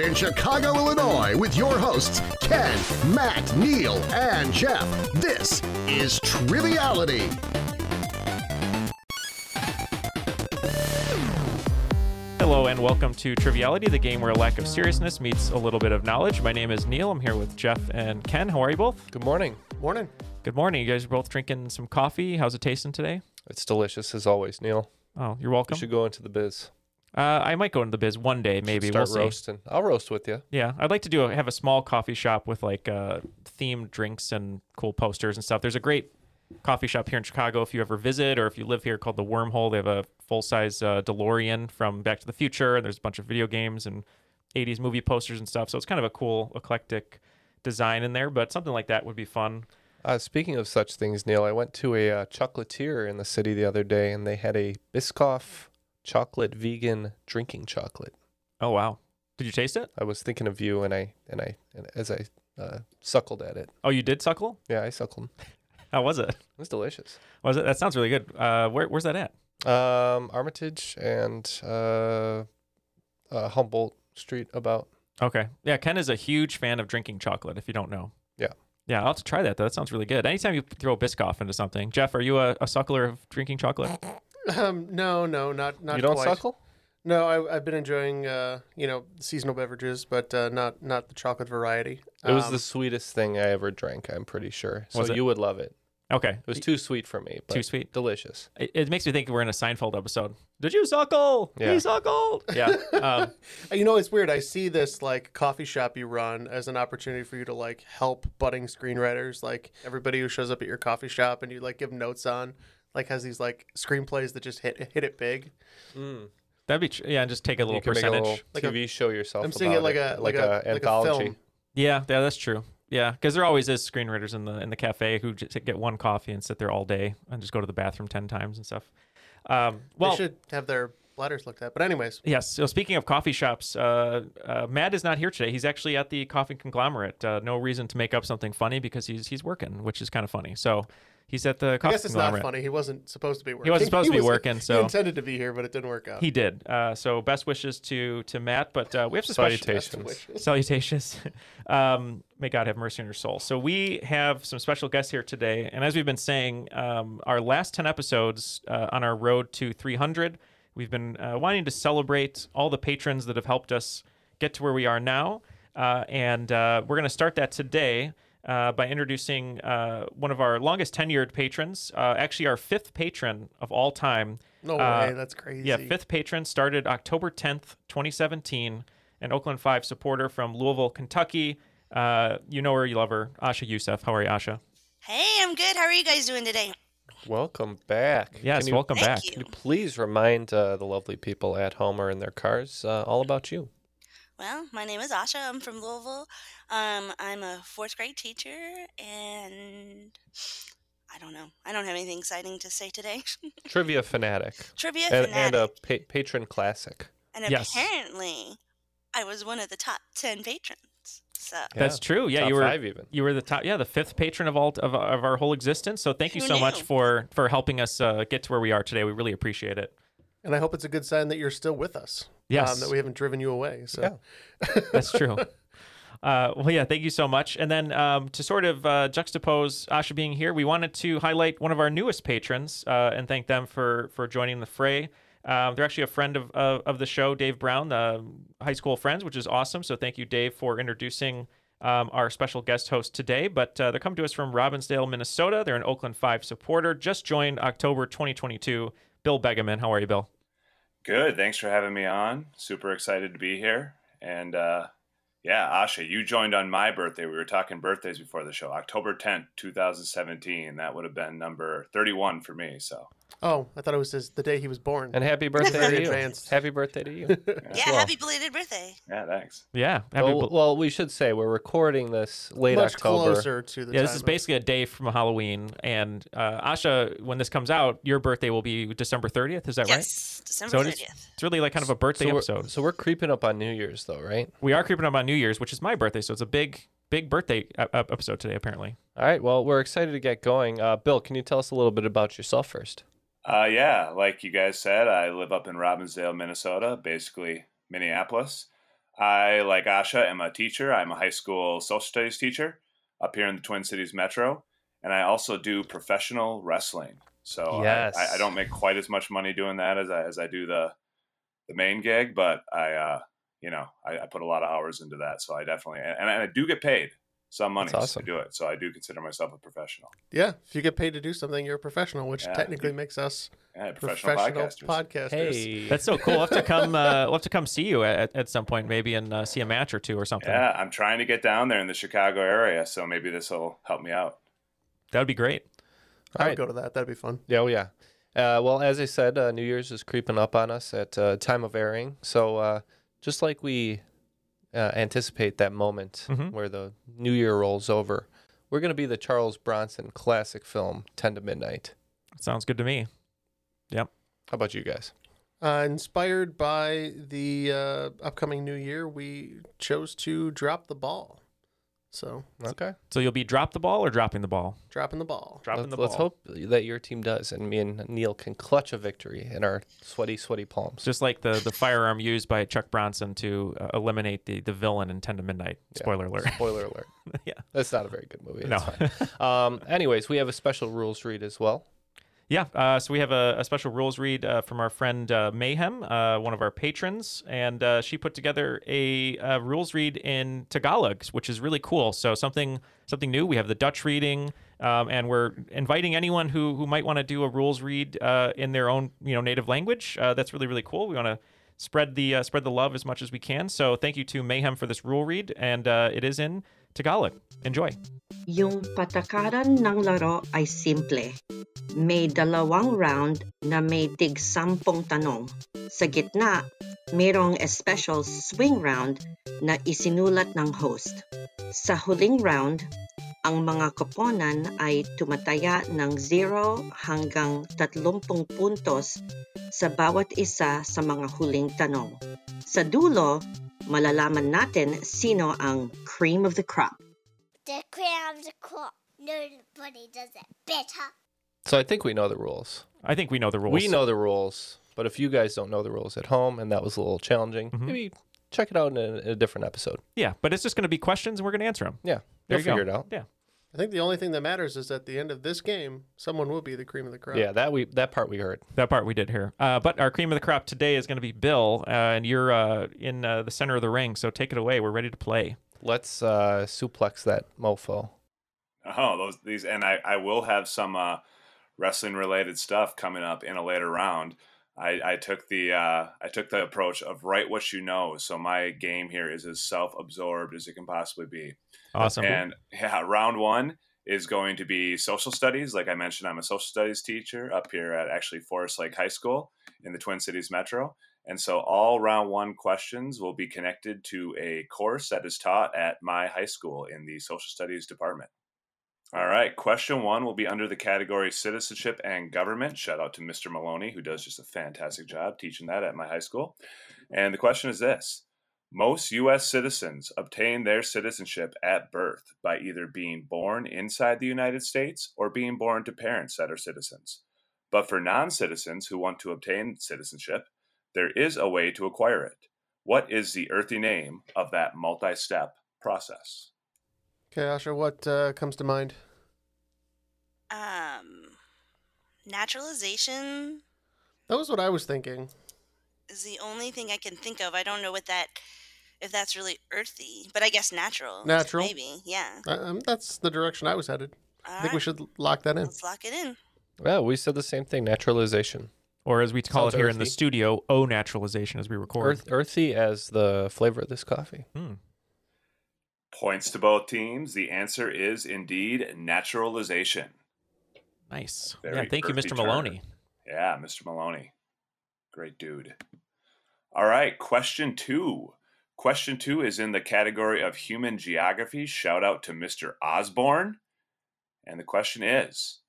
Recorded in Chicago, Illinois, with your hosts, Ken, Matt, Neal, and Jeff. This is Triviality. Hello and welcome to Triviality, the game where a lack of seriousness meets a little bit of knowledge. My name is Neal. I'm here with Jeff and Ken. How are you both? Good morning. Morning. Good morning. You guys are both drinking some coffee. How's it tasting today? It's delicious as always, Neal. Oh, you're welcome. You welcome. should go into the biz. Uh, I might go into the biz one day, maybe. Start we'll see. I'll roast with you. Yeah, I'd like to do a, have a small coffee shop with like uh, themed drinks and cool posters and stuff. There's a great coffee shop here in Chicago if you ever visit or if you live here called the Wormhole. They have a full size uh, DeLorean from Back to the Future. And there's a bunch of video games and 80s movie posters and stuff. So it's kind of a cool eclectic design in there. But something like that would be fun. Uh, speaking of such things, Neal, I went to a uh, chocolatier in the city the other day, and they had a Biscoff chocolate vegan drinking chocolate. Oh wow, did you taste it? I was thinking of you, and I and I and as I uh, suckled at it. Oh, you did suckle? Yeah, I suckled. How was it? It was delicious. Was it? That sounds really good. Uh, where, where's that at? Um, Armitage and uh, uh, Humboldt Street. About Okay. Yeah, Ken is a huge fan of drinking chocolate. If you don't know. Yeah. Yeah, I'll have to try that though. That sounds really good. Anytime you throw Biscoff into something, Jeff, are you a, a suckler of drinking chocolate? Um, no, no, not not you don't quite. suckle. No, I, I've been enjoying uh, you know seasonal beverages, but uh, not not the chocolate variety. It was Um, the sweetest thing I ever drank. I'm pretty sure. So Was you would love it. Okay. It was too sweet for me. But Too sweet? Delicious. It, it makes me think we're in a Seinfeld episode. Did you suckle? Yeah. He suckled. Yeah. Um, You know, it's weird. I see this like coffee shop you run as an opportunity for you to like help budding screenwriters, like everybody who shows up at your coffee shop and you like give notes on, like has these like screenplays that just hit hit it big. that'd be tr- yeah. And just take a little you can percentage. make a little Like a- TV show yourself. I'm seeing it like a like, a, like a anthology. film. Yeah, yeah, that's true. Yeah, because there always is screenwriters in the in the cafe who just get one coffee and sit there all day and just go to the bathroom ten times and stuff. Um, well, they should have their bladders looked at. But anyways, Yes. So speaking of coffee shops, uh, uh, Matt is not here today. He's actually at the coffee conglomerate. Uh, no reason to make up something funny because he's he's working, which is kind of funny. So he's at the I coffee guess it's not funny. He wasn't supposed to be working. He wasn't supposed to be was- working, he so- intended to be here, but it didn't work out. He did. Uh, so best wishes to to Matt. But uh, we have some Salutations. salutations. um, may God have mercy on your soul. So we have some special guests here today, and as we've been saying, um, our last ten episodes uh, on our road to 300, we've been uh, wanting to celebrate all the patrons that have helped us get to where we are now, uh, and uh, we're going to start that today. Uh, by introducing uh, one of our longest tenured patrons, uh, actually our fifth patron of all time. No Uh, way, that's crazy. Yeah, fifth patron started October 10th, 2017, an Oakland 5 supporter from Louisville, Kentucky. Uh, you know her, you love her. Asha Ouseph. How are you, Asha? Hey, I'm good. How are you guys doing today? Welcome back. Yes, you, welcome Thank back. you. Can you please remind uh, the lovely people at home or in their cars uh, all about you? Well, my name is Asha. I'm from Louisville. Um, I'm a fourth grade teacher, and I don't know. I don't have anything exciting to say today. Trivia fanatic. Trivia And, fanatic. and a pa- patron classic. And Yes. apparently, I was one of the top ten patrons. So That's true. Yeah, Top you were five even. you were the top. Yeah, the fifth patron of all of, of our whole existence. So thank you Who so much for for helping us uh, get to where we are today. We really appreciate it. And I hope it's a good sign that you're still with us. Yes. um, that we haven't driven you away. So Yeah. That's true. Uh, well, yeah, thank you so much. And then um, to sort of uh, juxtapose Asha being here, we wanted to highlight one of our newest patrons uh, and thank them for for joining the fray. Um, they're actually a friend of, of, of the show, Dave Brown, uh, high school friends, which is awesome. So thank you, Dave, for introducing um, our special guest host today. But uh, they're coming to us from Robbinsdale, Minnesota. They're an Oakland 5 supporter, just joined October 2022. Bill Boegeman. How are you, Bill? Good. Thanks for having me on. Super excited to be here. And uh, yeah, Asha, you joined on my birthday. We were talking birthdays before the show. October 10th, 2017. That would have been number 31 for me. So Oh, I thought it was his, the day he was born. And happy birthday to you. advanced. Happy birthday to you. Yeah, well. happy belated birthday. yeah, thanks. Yeah. happy Well, bel- well, we should say we're recording this late Much October. closer to the yeah, this is basically a day from Halloween. And uh, Asha, when this comes out, your birthday will be December 30th. Is that right? Yes, December So it is- 30th. It's really like kind of a birthday so we're, episode. So we're creeping up on New Year's, though, right? We are creeping up on New Year's, which is my birthday. So it's a big, big birthday e- e- episode today, apparently. All right. Well, we're excited to get going. Uh, Bill, can you tell us a little bit about yourself first? Uh, yeah, like you guys said, I live up in Robbinsdale, Minnesota, basically Minneapolis. I, like Asha, am a teacher. I'm a high school social studies teacher up here in the Twin Cities Metro. And I also do professional wrestling. So I- Yes. I, I don't make quite as much money doing that as I, as I do the the main gig, but I, uh, you know, I, I put a lot of hours into that. So I definitely, and, and I do get paid some money That's awesome. to do it. So I do consider myself a professional. Yeah, if you get paid to do something, you're a professional, which Yeah. technically makes us Yeah, professional, podcasters. podcasters. Hey. That's so cool. We'll have to come. Uh, we'll have to come see you at, at some point, maybe, and uh, see a match or two or something. Yeah, I'm trying to get down there in the Chicago area, so maybe this will help me out. That would be great. I All would right. go to that. That'd be fun. Yeah, oh yeah. Uh, well, as I said, uh, New Year's is creeping up on us at uh, time of airing. So uh, just like we uh, anticipate that moment Mhm. where the New Year rolls over, we're going to be the Charles Bronson classic film, 10 to Midnight. Sounds good to me. Yep. How about you guys? Uh, inspired by the uh, upcoming new year, we chose to drop the ball. So Okay. So you'll be drop the ball or dropping the ball? dropping the ball. Dropping let's, the ball. let's hope that your team does, and me and Neal can clutch a victory in our sweaty, sweaty palms. Just like the the firearm used by Chuck Bronson to uh, eliminate the the villain in Ten to Midnight. Yeah. Spoiler alert. Spoiler alert. yeah. That's not a very good movie. No. Um, anyways, we have a special rules read as well. Yeah, uh, so we have a, a special rules read uh, from our friend uh, Mayhem, uh, one of our patrons, and uh, she put together a, uh rules read in Tagalog, which is really cool. So something something new. We have the Dutch reading, um, and we're inviting anyone who who might want to do a rules read in their own you know native language. That's really really cool. We want to spread the spread the love as much as we can. So thank you to Mayhem for this rule read, and it is in Tagalog. Enjoy. Yung patakaran ng laro ay simple. May dalawang round na may tig sampung tanong. Sa gitna, mayroong special swing round na isinulat ng host. Sa huling round, ang mga koponan ay tumataya ng 0 hanggang 30 puntos sa bawat isa sa mga huling tanong. Sa dulo, malalaman natin sino ang cream of the crop. The cream of the crop. Nobody does it better. So I think we know the rules. I think we know the rules. We know the rules, but if you guys don't know the rules at home and that was a little challenging, Mm-hmm. maybe check it out in a, in a different episode. Yeah, but it's just going to be questions, and we're going to answer them. Yeah, There you'll you go. figure it out. Yeah. I think the only thing that matters is at the end of this game, someone will be the cream of the crop. Yeah, that we that part we heard. That part we did hear. Uh, but our cream of the crop today is going to be Bill, uh, and you're uh, in uh, the center of the ring. So take it away. We're ready to play. Let's uh, suplex that mofo. Oh, those these, and I I will have some uh, wrestling related stuff coming up in a later round. I, I took the uh, I took the approach of write what you know. So my game here is as self absorbed as it can possibly be. Awesome. And yeah, round one is going to be social studies. Like I mentioned, I'm a social studies teacher up here at actually Forest Lake High School in the Twin Cities Metro. And so all round one questions will be connected to a course that is taught at my high school in the social studies department. All right, question one will be under the category citizenship and government. Shout out to Mr. Maloney, who does just a fantastic job teaching that at my high school. And the question is this Most U.S. citizens obtain their citizenship at birth by either being born inside the United States or being born to parents that are citizens. But for non citizens who want to obtain citizenship, there is a way to acquire it. What is the earthy name of that multi step process. Okay, Asha, what uh, comes to mind? Um, naturalization That was what I was thinking. is the only thing I can think of. I don't know what that, if that's really earthy, but I guess natural. Natural? Maybe, yeah. Uh, Um, that's the direction I was headed. I think we should lock that in. Let's lock it in. Yeah, we said the same thing. Naturalization. Or as we call Sounds it here in the studio, O naturalization as we record. Earth, earthy as the flavor of this coffee. Hmm. Points to both teams. The answer is indeed naturalization. Nice. Very yeah, thank you, Mr. term. Maloney. Yeah, Mr. Maloney. Great dude. All right, question two. Question two is in the category of human geography. Shout out to Mr. Osborne. And the question is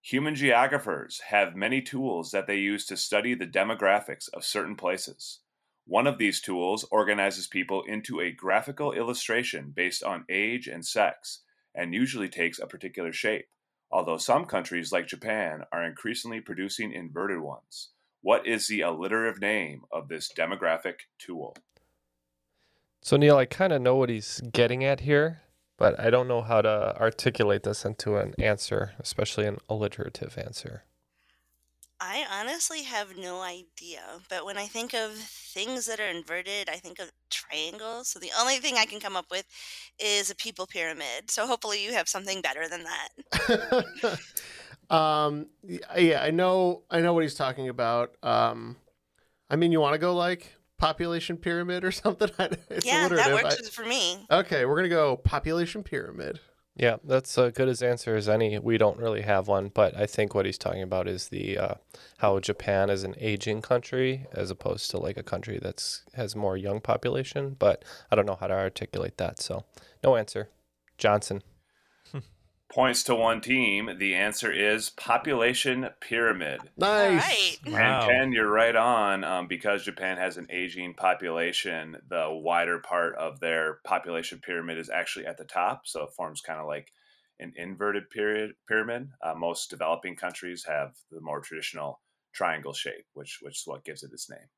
Human geographers have many tools that they use to study the demographics of certain places. One of these tools organizes people into a graphical illustration based on age and sex, and usually takes a particular shape, although some countries like Japan are increasingly producing inverted ones. What is the alliterative name of this demographic tool? So Neal, I kind of know what he's getting at here, but I don't know how to articulate this into an answer, especially an alliterative answer. I honestly have no idea, but when I think of things that are inverted, I think of triangles. So the only thing I can come up with is a people pyramid. So hopefully you have something better than that. um, yeah, I know, I know what he's talking about. Um, I mean, you want to go like population pyramid or something? it's yeah, that alliterative. works I- for me. Okay, we're gonna go population pyramid. Yeah, that's as good as answer as any. We don't really have one, but I think what he's talking about is the uh, how Japan is an aging country as opposed to like a country that's has more young population. But I don't know how to articulate that, so no answer. Johnson. Points to one team. The answer is population pyramid. Nice. And Ken, you're right on. Um, because Japan has an aging population, the wider part of their population pyramid is actually at the top, so it forms kind of like an inverted period pyramid. Uh, most developing countries have the more traditional triangle shape, which which is what gives it its name.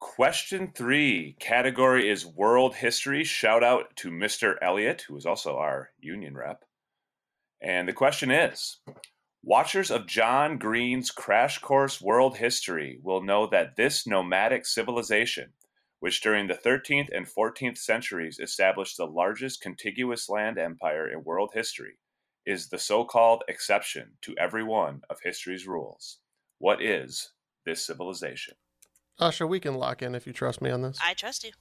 Question three category is world history. Shout out to Mr. Elliott, who is also our union rep. And the question is Watchers of John Green's Crash Course World History will know that this nomadic civilization, which during the 13th and 14th centuries established the largest contiguous land empire in world history, is the so called exception to every one of history's rules. What is this civilization? Asha, we can lock in if you trust me on this. I trust you.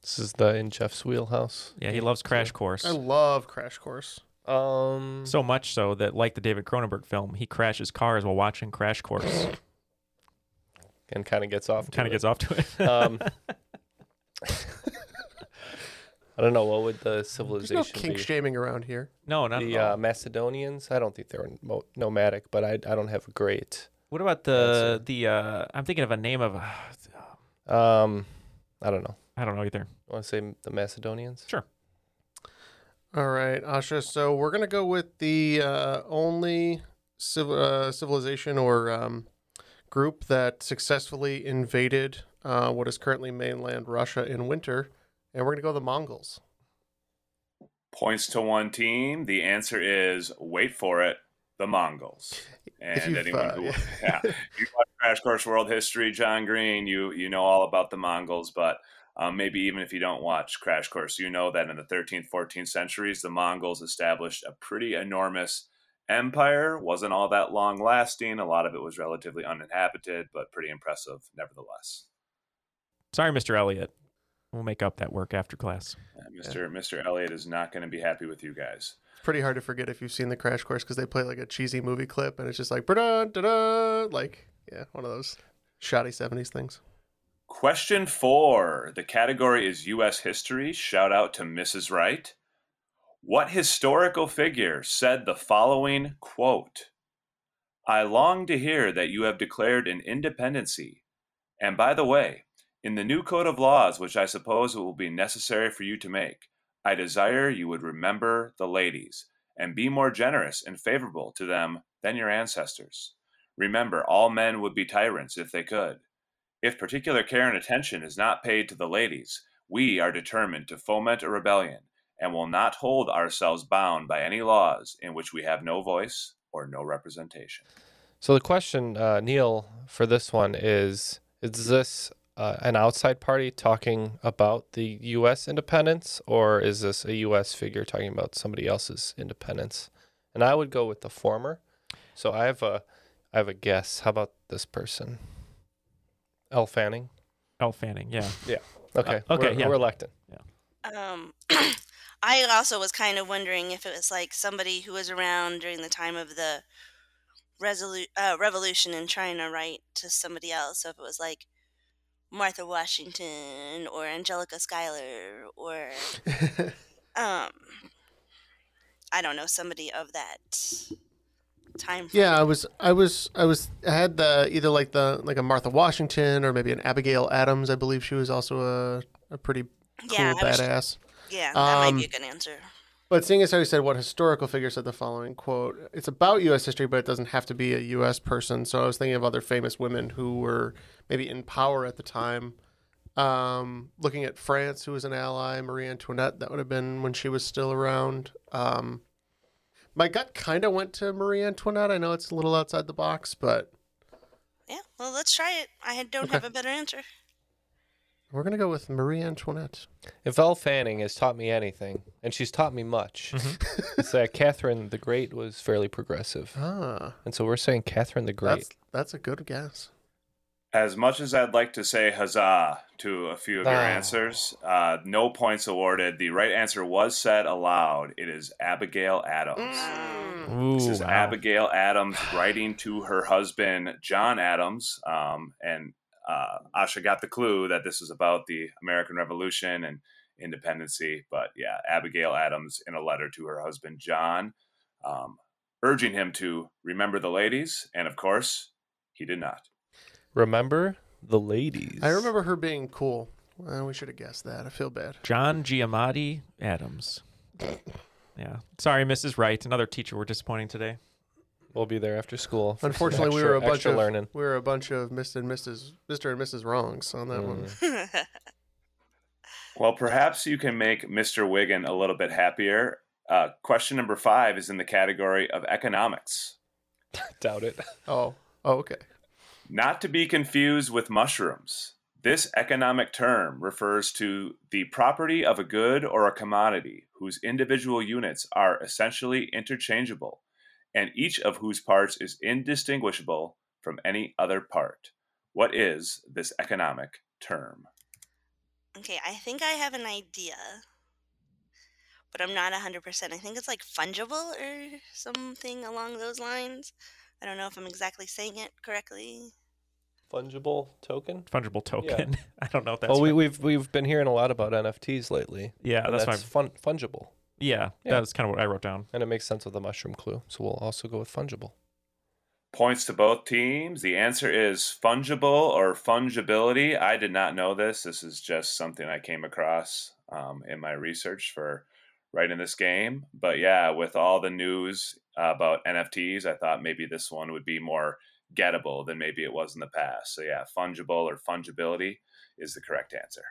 This is the in Jeff's wheelhouse. Yeah, he loves Crash Course. I love Crash Course. Um, So much so that, like the David Cronenberg film, he crashes cars while watching Crash Course. and kind of gets off. Kind of gets off to it. um, I don't know what would the There's civilization no kink be. shaming around here. no, not the at all. uh, Macedonians. I don't think they were mo- nomadic, but I I don't have a great. what about the the? Uh, I'm thinking of a name of. Um, I don't know. I don't know either. Want to say the Macedonians? Sure. All right, Asha. So we're gonna go with the uh, only civ- uh, civilization or um, group that successfully invaded uh, what is currently mainland Russia in winter, and we're gonna go the Mongols. Points to one team. The answer is wait for it, the Mongols. And anyone who yeah. yeah, you watch Crash Course World History, John Green, you you know all about the Mongols, but um, maybe even if you don't watch Crash Course, you know that in the 13th, 14th centuries, the Mongols established a pretty enormous empire. wasn't all that long lasting. A lot of it was relatively uninhabited, but pretty impressive nevertheless. Sorry, Mr. Elliott. We'll make up that work after class. Uh, Mr. Mr. Elliott is not going to be happy with you guys. It's pretty hard to forget if you've seen the Crash Course because they play like a cheesy movie clip, and it's just like da da like yeah, one of those shoddy '70s things. Question four. The category is U.S. history. Shout out to Mrs. Wright. What historical figure said the following quote? I long to hear that you have declared an independency. And by the way, in the new code of laws, which I suppose it will be necessary for you to make, I desire you would remember the ladies and be more generous and favorable to them than your ancestors. Remember, all men would be tyrants if they could. If particular care and attention is not paid to the ladies, We are determined to foment a rebellion and will not hold ourselves bound by any laws in which we have no voice or no representation. So the question, uh, Neal, for this one is: Is this uh, an outside party talking about the U.S. independence, or is this a U.S. figure talking about somebody else's independence? And I would go with the former. So I have a, I have a guess. How about this person? Elle Fanning. Elle Fanning, yeah. Yeah. Okay. Uh, okay, We're, yeah. we're elected. Um, I also was kind of wondering if it was like somebody who was around during the time of the resolu- uh, revolution and trying to write to somebody else. So if it was like Martha Washington or Angelica Schuyler or um, I don't know somebody of that time. frame. Yeah, I was, I was, I was, I had the either like the like a Martha Washington or maybe an Abigail Adams. I believe she was also a a pretty cool Yeah, I was- badass. Yeah, that might be a Um, good answer. But seeing as how you said what historical figure said the following quote, it's about U.S. history, but it doesn't have to be a U.S. person. So I was thinking of other famous women who were maybe in power at the time. Um, looking at France, who was an ally, Marie Antoinette, that would have been when she was still around. Um, my gut kind of went to Marie Antoinette. I know it's a little outside the box, but Yeah, well, let's try it. I don't Okay. have a better answer. we're gonna go with Marie Antoinette. If Elle Fanning has taught me anything, and she's taught me much, Mm-hmm. it's that Catherine the Great was fairly progressive. Ah, And so we're saying Catherine the Great. that's that's a good guess. As much as I'd like to say huzzah to a few of your Ah. answers, uh, no points awarded. The right answer was said aloud. It is Abigail Adams. Ooh, This is wow. Abigail Adams writing to her husband, John Adams. Um, and uh, Asha got the clue that this is about the American Revolution and independency. But yeah, Abigail Adams in a letter to her husband, John, um, urging him to remember the ladies. And of course, he did not. Remember the ladies. I remember her being cool. Well, we should have guessed that. I feel bad. John Giamatti Adams. Yeah. Sorry, Mrs. Wright. Another teacher we're disappointing today. We'll be there after school. for some Unfortunately, we were a bunch of learning. we were a bunch of Mr. and Mrs. Mr. and Mrs. Wrongs on that one. Mm. Well, perhaps you can make Mr. Wiggin a little bit happier. Uh, question number five is in the category of economics. Doubt it. Oh, oh, okay. Not to be confused with mushrooms. This economic term refers to the property of a good or a commodity whose individual units are essentially interchangeable and each of whose parts is indistinguishable from any other part. What is this economic term? Okay, I think I have an idea, but I'm not 100%. I think it's like fungible or something along those lines. I don't know if I'm exactly saying it correctly. Fungible token. Fungible token. I don't know if that's. well, we, right. we've we've been hearing a lot about NFTs lately. Yeah, and that's that's fun, fungible, yeah, Yeah. that's kind of what I wrote down. and it makes sense with the mushroom clue. So we'll also go with fungible. Points to both teams. The answer is fungible or fungibility. I did not know this. This is just something I came across um, in my research for writing this game. But yeah, with all the news about NFTs, I thought maybe this one would be more gettable than maybe it was in the past. So yeah, fungible or fungibility is the correct answer.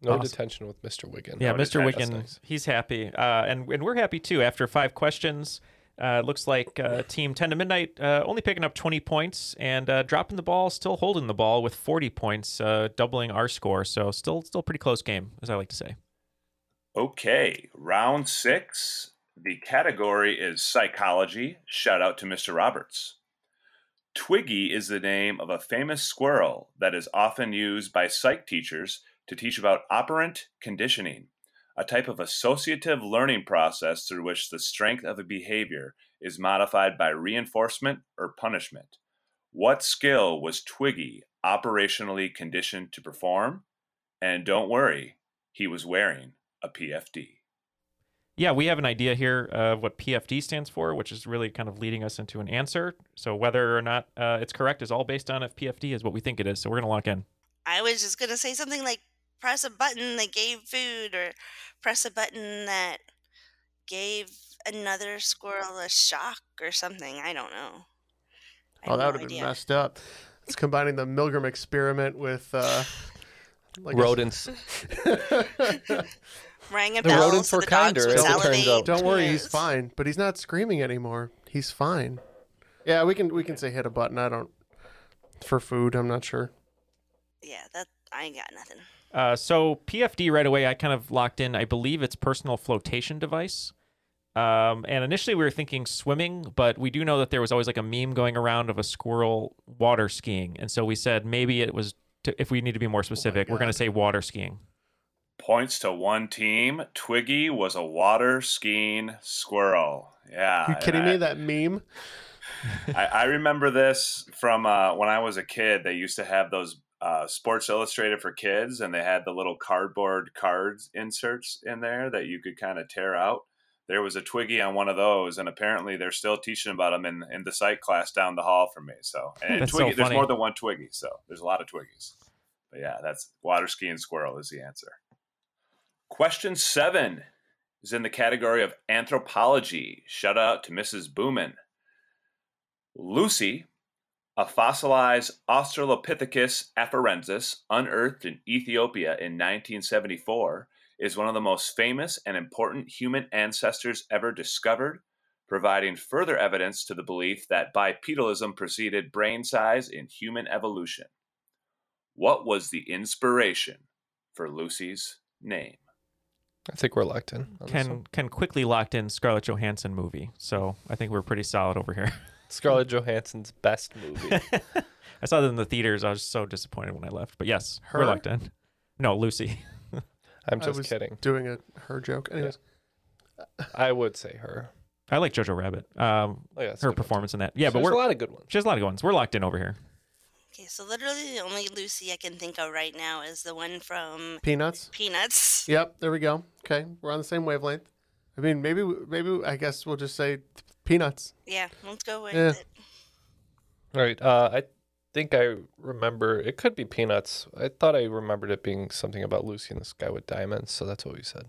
No Awesome. detention with Mr. Wiggin. Yeah, No Mr. detention. Wiggin, nice. he's happy, uh, and and we're happy too. After five questions, uh, it looks like uh, Team Ten to Midnight uh, only picking up twenty points and uh, dropping the ball, still holding the ball with forty points, uh, doubling our score. So still still pretty close game, as I like to say. Okay, round six. The category is psychology. Shout out to Mr. Roberts. Twiggy is the name of a famous squirrel that is often used by psych teachers to teach about operant conditioning, a type of associative learning process through which the strength of a behavior is modified by reinforcement or punishment. What skill was Twiggy operationally conditioned to perform? And don't worry, he was wearing a PFD. Yeah, we have an idea here of what PFD stands for, which is really kind of leading us into an answer. So whether or not uh, it's correct is all based on if PFD is what we think it is. So we're gonna lock in. I was just going to say something like press a button that gave food or press a button that gave another squirrel a shock or something. I don't know. I Oh, that no would have been messed up. It's combining the Milgram experiment with uh, Like a- Rodents. Rang a The bell. rodents so were the dogs kinder, would as salivate. out. Don't worry, he's fine. But he's not screaming anymore. He's fine. Yeah, we can we can say hit a button. I don't for food. I'm not sure. Yeah, that I ain't got nothing. Uh, so PFD right away, I kind of locked in. I believe it's personal flotation device. Um, and initially we were thinking swimming, but we do know that there was always like a meme going around of a squirrel water skiing, and so we said maybe it was. To, if we need to be more specific, we're going to say water skiing. Points to one team. Twiggy was a water skiing squirrel. Yeah. Are you kidding I- me? That meme. I, I remember this from uh, when I was a kid. They used to have those uh, Sports Illustrated for kids, and they had the little cardboard cards inserts in there that you could kind of tear out. There was a Twiggy on one of those, and apparently they're still teaching about them in, in the psych class down the hall from me. So, and That's so Twiggy, there's more than one Twiggy, so there's a lot of Twiggies. But yeah, that's water skiing squirrel is the answer. Question seven is in the category of anthropology. Shout out to Mrs. Booman. Lucy, a fossilized Australopithecus afarensis unearthed in Ethiopia in 1974, is one of the most famous and important human ancestors ever discovered, providing further evidence to the belief that bipedalism preceded brain size in human evolution. What was the inspiration for Lucy's name? I think we're locked in. on this Ken. Ken quickly locked in Scarlett Johansson movie, so I think we're pretty solid over here. Scarlett Johansson's best movie. I saw that in the theaters. I was so disappointed when I left, but yes, Her? we're locked in. No, Lucy. I'm I just was kidding. Doing a her joke. Anyways, I would say her. I like Jojo Rabbit. Um, Oh, yeah, her good one, performance in that. Yeah, but There's we're a lot of good ones. She has a lot of good ones. We're locked in over here. Okay, so literally the only Lucy I can think of right now is the one from peanuts. Peanuts. Yep. There we go. Okay, we're on the same wavelength. I mean, maybe maybe I guess we'll just say peanuts. Yeah, let's go with Yeah. it. All right. Uh, I think I remember. It could be Peanuts. I thought I remembered it being something about Lucy and the Sky with Diamonds. So that's what we said.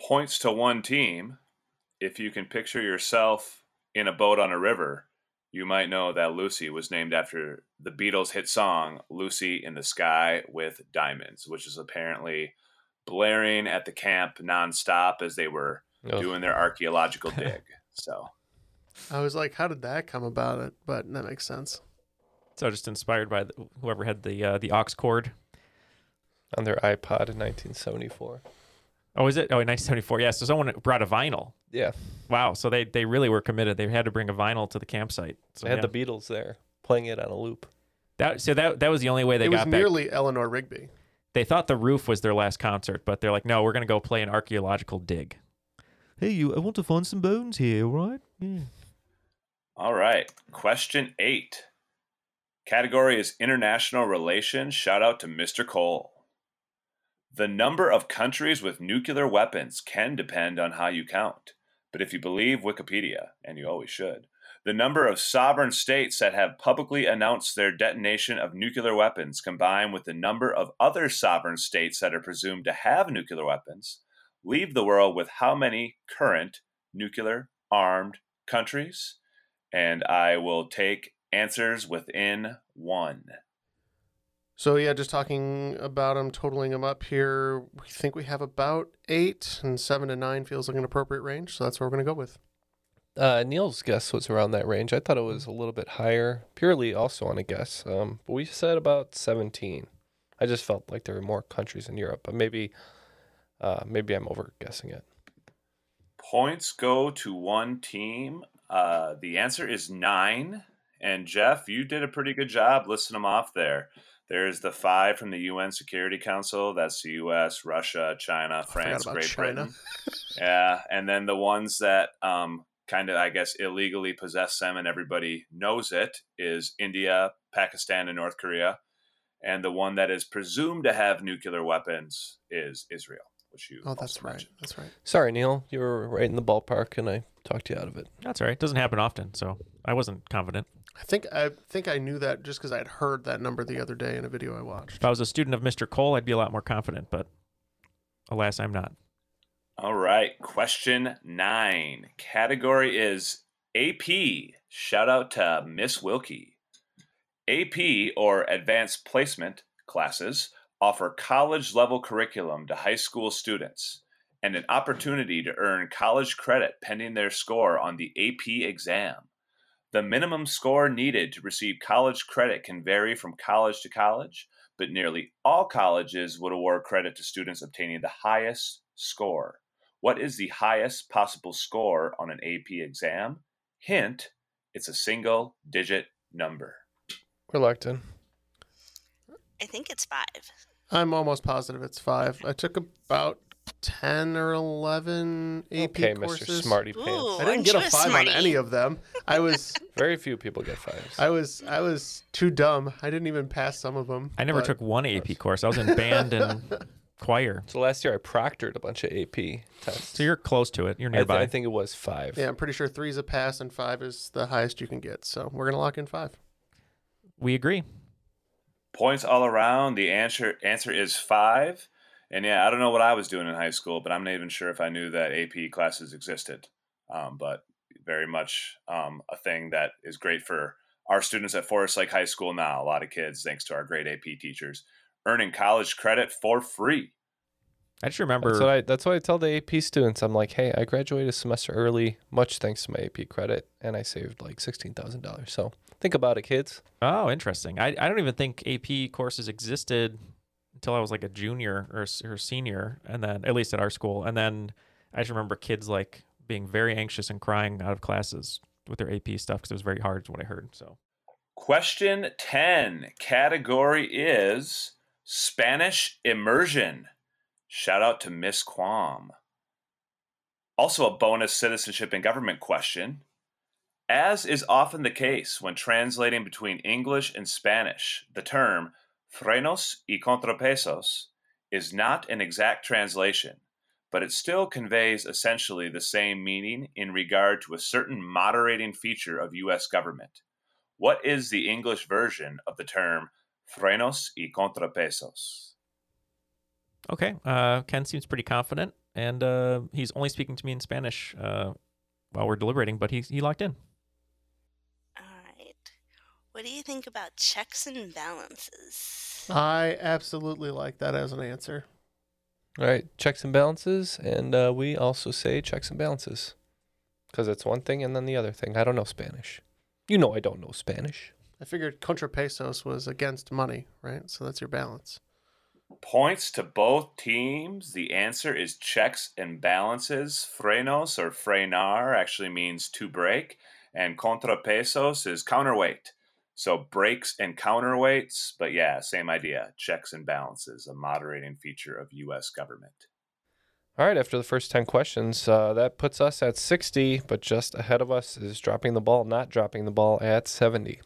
Points to one team. If you can picture yourself in a boat on a river, you might know that Lucy was named after the Beatles' hit song Lucy in the Sky with Diamonds, which is apparently blaring at the camp nonstop as they were Ugh. doing their archaeological dig. So, I was like, how did that come about? It, but that makes sense. So just inspired by the, whoever had the uh, the aux cord. On their iPod in 1974. Oh, is it? Oh, in 1974. Yeah. So someone brought a vinyl. Yeah. Wow. So they they really were committed. They had to bring a vinyl to the campsite. So They had yeah. the Beatles there playing it on a loop. that. So that that was the only way they it was got back. nearly Eleanor Rigby. They thought the roof was their last concert, but they're like, no, we're gonna go play an archaeological dig. Hey, you! I want to find some bones here, all right? Yeah. all right. Question eight. Category is international relations. Shout out to Mr. Cole. The number of countries with nuclear weapons can depend on how you count. But if you believe Wikipedia, and you always should, the number of sovereign states that have publicly announced their detonation of nuclear weapons combined with the number of other sovereign states that are presumed to have nuclear weapons leave the world with how many current nuclear armed countries? And I will take answers within one. So yeah, just talking about them, totaling them up here. We think we have about eight, and seven to nine feels like an appropriate range. So that's what we're gonna go with. Uh, Neal's guess was around that range. I thought it was a little bit higher, purely also on a guess. Um, but we said about 17. I just felt like there were more countries in Europe, but maybe, uh, maybe I'm over guessing it. Points go to one team. Uh, the answer is nine. And Jeff, you did a pretty good job listing them off there. There's the five from the UN Security Council. That's the U.S., Russia, China, France, Great China. Britain. yeah, and then the ones that um, kind of, I guess, illegally possess them, and everybody knows it, is India, Pakistan, and North Korea. And the one that is presumed to have nuclear weapons is Israel, which you. Oh, that's also right. mentioned. That's right. Sorry, Neal. You were right in the ballpark, and I talked you out of it. That's all right. Doesn't happen often, so I wasn't confident. I think I think I knew that just because I had heard that number the other day in a video I watched. If I was a student of Mr. Cole, I'd be a lot more confident, but alas, I'm not. All right, question nine. Category is AP. Shout out to Miss Wilkie. AP or Advanced Placement classes offer college level curriculum to high school students and an opportunity to earn college credit pending their score on the AP exam. The minimum score needed to receive college credit can vary from college to college, but nearly all colleges would award credit to students obtaining the highest score. What is the highest possible score on an AP exam? Hint, it's a single digit number. Reluctant. I think it's five. I'm almost positive it's five. I took about ten or eleven AP courses. Okay, Mr. Smarty Pants. Ooh, I didn't get a aren't you a five on any of them. I was Very few people get fives. I was I was too dumb. I didn't even pass some of them. I never but- took one AP course. I was in band and choir. So last year I proctored a bunch of AP tests. So you're close to it. You're I, th- nearby. I think it was five. Yeah, I'm pretty sure three is a pass and five is the highest you can get. So we're gonna lock in five. we agree. Points all around. The answer answer is five. And yeah, I don't know what I was doing in high school, but I'm not even sure if I knew that AP classes existed. Um, but very much um, a thing that is great for our students at Forest Lake High School now. A lot of kids, thanks to our great AP teachers, earning college credit for free. I just remember. That's what I that's what I tell the AP students. I'm like, hey, I graduated a semester early, much thanks to my AP credit, and I saved like sixteen thousand dollars. So think about it, kids. Oh, interesting. I, I don't even think AP courses existed until I was like a junior or, s- or senior, and then at least at our school. And then I just remember kids like being very anxious and crying out of classes with their AP stuff because it was very hard, is what I heard. So Question 10 category is Spanish immersion. Shout out to Miss Quam. Also, a bonus citizenship and government question. As is often the case when translating between English and Spanish, the term frenos y contrapesos is not an exact translation, but it still conveys essentially the same meaning in regard to a certain moderating feature of U.S. government. What is the English version of the term frenos y contrapesos? okay, uh, Ken seems pretty confident, and uh, he's only speaking to me in Spanish uh, while we're deliberating, but he he locked in. All right. What do you think about checks and balances? I absolutely like that as an answer. All right, checks and balances, and uh, we also say checks and balances because it's one thing and then the other thing. I don't know Spanish. You know I don't know Spanish. I figured contra pesos was against money, right? So that's your balance. Points to both teams. The answer is checks and balances. Frenos or frenar actually means to brake, and contrapesos is counterweight. So brakes and counterweights, but yeah, same idea. Checks and balances, a moderating feature of U.S. government. All right, after the first 10 questions, uh, that puts us at 60, but just ahead of us is dropping the ball, not dropping the ball at 70.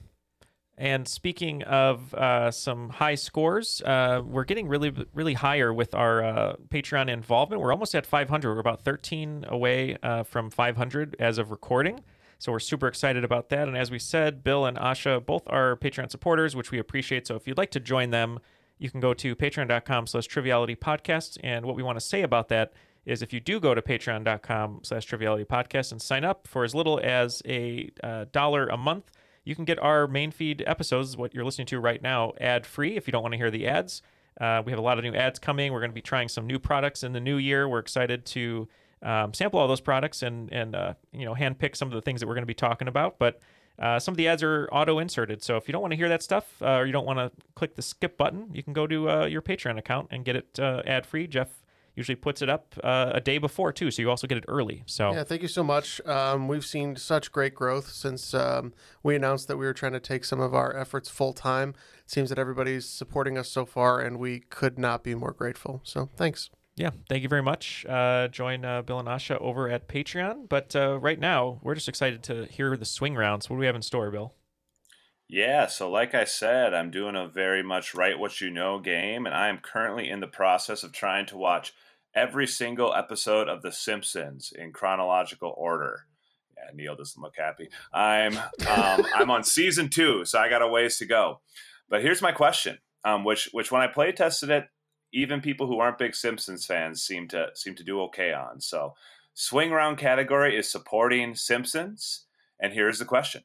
And speaking of uh, some high scores, uh, we're getting really, really higher with our uh, Patreon involvement. We're almost at 500. We're about 13 away uh, from 500 as of recording. So we're super excited about that. And as we said, Bill and Asha both are Patreon supporters, which we appreciate. So if you'd like to join them, you can go to patreon.com slash triviality podcast. And what we want to say about that is if you do go to patreon.com slash triviality podcast and sign up for as little as a uh, dollar a month, you can get our main feed episodes, what you're listening to right now, ad free if you don't want to hear the ads. Uh, we have a lot of new ads coming. We're going to be trying some new products in the new year. We're excited to um, sample all those products and and uh, you know handpick some of the things that we're going to be talking about. But uh, some of the ads are auto inserted, so if you don't want to hear that stuff uh, or you don't want to click the skip button, you can go to uh, your Patreon account and get it uh, ad free. Jeff usually puts it up uh, a day before too, so you also get it early. So Yeah, thank you so much. Um, we've seen such great growth since um, we announced that we were trying to take some of our efforts full time. It seems that everybody's supporting us so far, and we could not be more grateful. So thanks. yeah, thank you very much. Uh, join uh, Bill and Asha over at Patreon. But uh, right now, we're just excited to hear the swing rounds. What do we have in store, Bill? Yeah, so like I said, I'm doing a very much write what you know game, and I am currently in the process of trying to watch every single episode of The Simpsons in chronological order. Yeah, Neal doesn't look happy. I'm um, I'm on season two, so I got a ways to go. But here's my question, um, which which when I play tested it, even people who aren't big Simpsons fans seem to seem to do okay on. So swing round category is supporting Simpsons, and here's the question.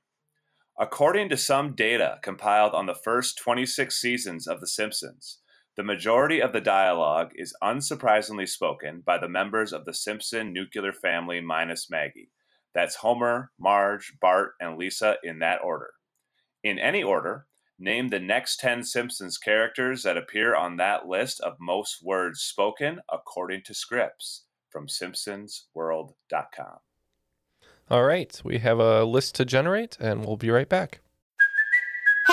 According to some data compiled on the first 26 seasons of The Simpsons, The majority of the dialogue is unsurprisingly spoken by the members of the Simpson nuclear family minus Maggie. That's Homer, Marge, Bart, and Lisa in that order. In any order, name the next 10 Simpsons characters that appear on that list of most words spoken according to scripts from simpsonsworld.com. All right, we have a list to generate, and we'll be right back.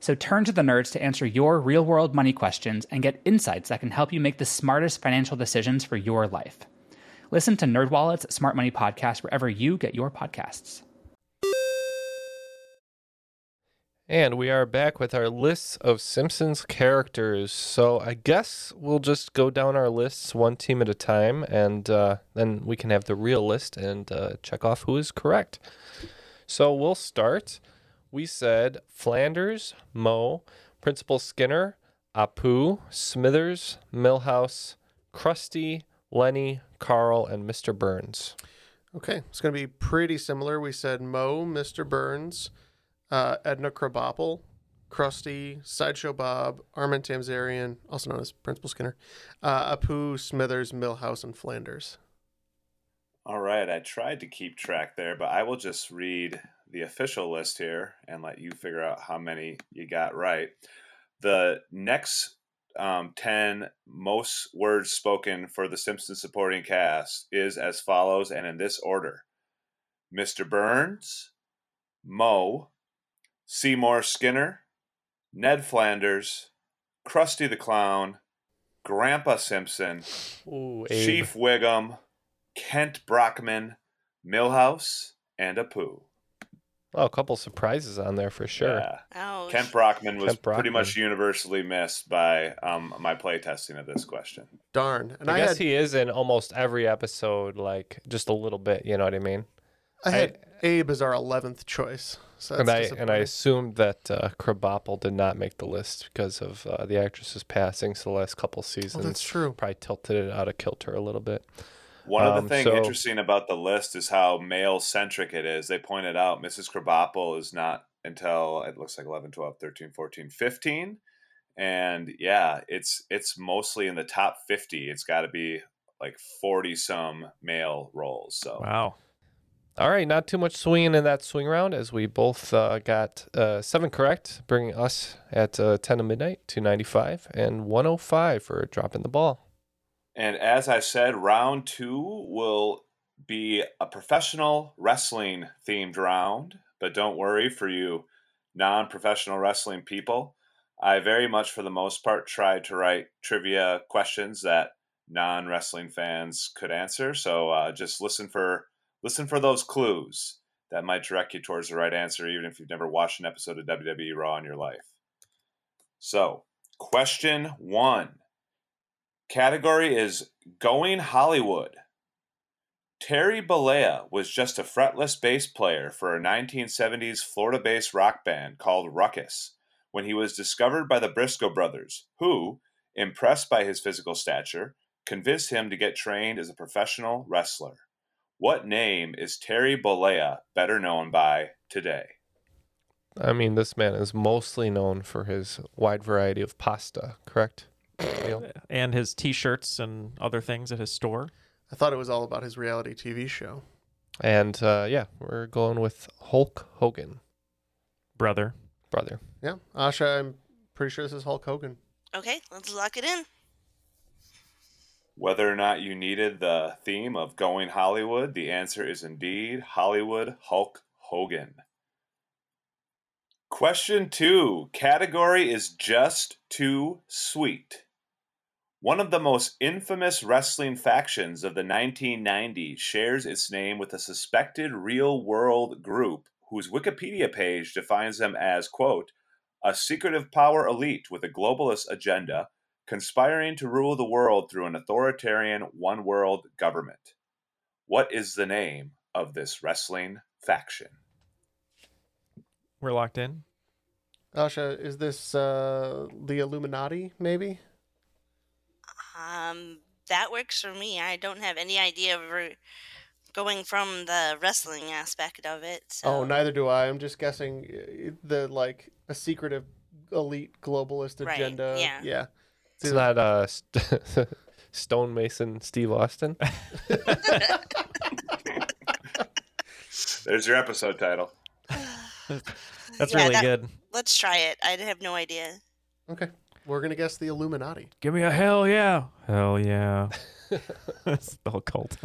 So turn to the nerds to answer your real world money questions and get insights that can help you make the smartest financial decisions for your life. Listen to NerdWallet's Smart Money Podcast wherever you get your podcasts. And we are back with our lists of Simpsons characters. So I guess we'll just go down our lists one team at a time, and uh, then we can have the real list and uh, check off who is correct. So we'll start. We said Flanders, Moe, Principal Skinner, Apu, Smithers, Milhouse, Krusty, Lenny, Carl, and Mr. Burns. Okay, it's going to be pretty similar. We said Moe, Mr. Burns, uh, Edna Krabappel, Krusty, Sideshow Bob, Armin Tamzarian, also known as Principal Skinner, uh, Apu, Smithers, Milhouse, and Flanders. All right, I tried to keep track there, but I will just read the official list here and let you figure out how many you got right. The next um, 10 most words spoken for the Simpsons supporting cast is as follows and in this order Mr. Burns, Moe, Seymour Skinner, Ned Flanders, Krusty the Clown, Grandpa Simpson, Ooh, Chief Wiggum, Kent Brockman, Milhouse, and Apu. Oh, a couple surprises on there for sure. Yeah. Kent Brockman was Kent pretty much universally missed by um, my playtesting of this question. Darn. And I, I, guess had he is in almost every episode, like just a little bit. You know what I mean? I had Abe as our eleventh choice. So that's and I and I assumed that uh, Krabappel did not make the list because of uh, the actress's passing. So the last couple seasons, that's true. Probably tilted it out of kilter a little bit. One of Um, the things so- interesting about the list is how male centric it is. They pointed out Mrs. Krabappel is not until it looks like 11, 12, 13, 14, 15. And yeah, it's it's mostly in the top 50. It's got to be like 40 some male roles. So Wow. All right, not too much swinging in that swing round as we both uh, got uh, seven correct, bringing us at uh, 10 to midnight to 95 and 105 for dropping the ball. And as I said, round two will be a professional wrestling themed round. But don't worry for you non professional wrestling people. I very much, for the most part, tried to write trivia questions that non wrestling fans could answer. So uh, just listen for listen for those clues that might direct you towards the right answer, even if you've never watched an episode of WWE Raw in your life. So, question one. Category is Going Hollywood. Terry Bollea was just a fretless bass player for a 1970s Florida based rock band called Ruckus when he was discovered by the Briscoe brothers, who, impressed by his physical stature, convinced him to get trained as a professional wrestler. What name is Terry Bollea better known by today? I mean, this man is mostly known for his wide variety of pasta, correct? Neal? and his T-shirts and other things at his store. I thought it was all about his reality TV show. And uh, yeah, we're going with Hulk Hogan, brother. Brother. Yeah, Asha, I'm pretty sure this is Hulk Hogan. Okay, let's lock it in. Whether or not you needed the theme of going Hollywood, the answer is indeed Hollywood Hulk Hogan. Question two category is just too sweet. One of the most infamous wrestling factions of the 1990s shares its name with a suspected real world group whose Wikipedia page defines them as, quote, a secretive power elite with a globalist agenda conspiring to rule the world through an authoritarian one world government. What is the name of this wrestling faction? We're locked in. Asha, is this uh, the Illuminati, maybe? Um, that works for me. I don't have any idea of re- going from the wrestling aspect of it. So. Oh, neither do I. I'm just guessing the like a secretive elite globalist Right, agenda. yeah. Yeah. It's not uh, st- stonemason Steve Austin. There's your episode title. That's Yeah, really that- good. Let's try it. I have no idea. Okay. We're gonna guess the Illuminati. Give me a hell yeah. Hell yeah. That's the whole cult.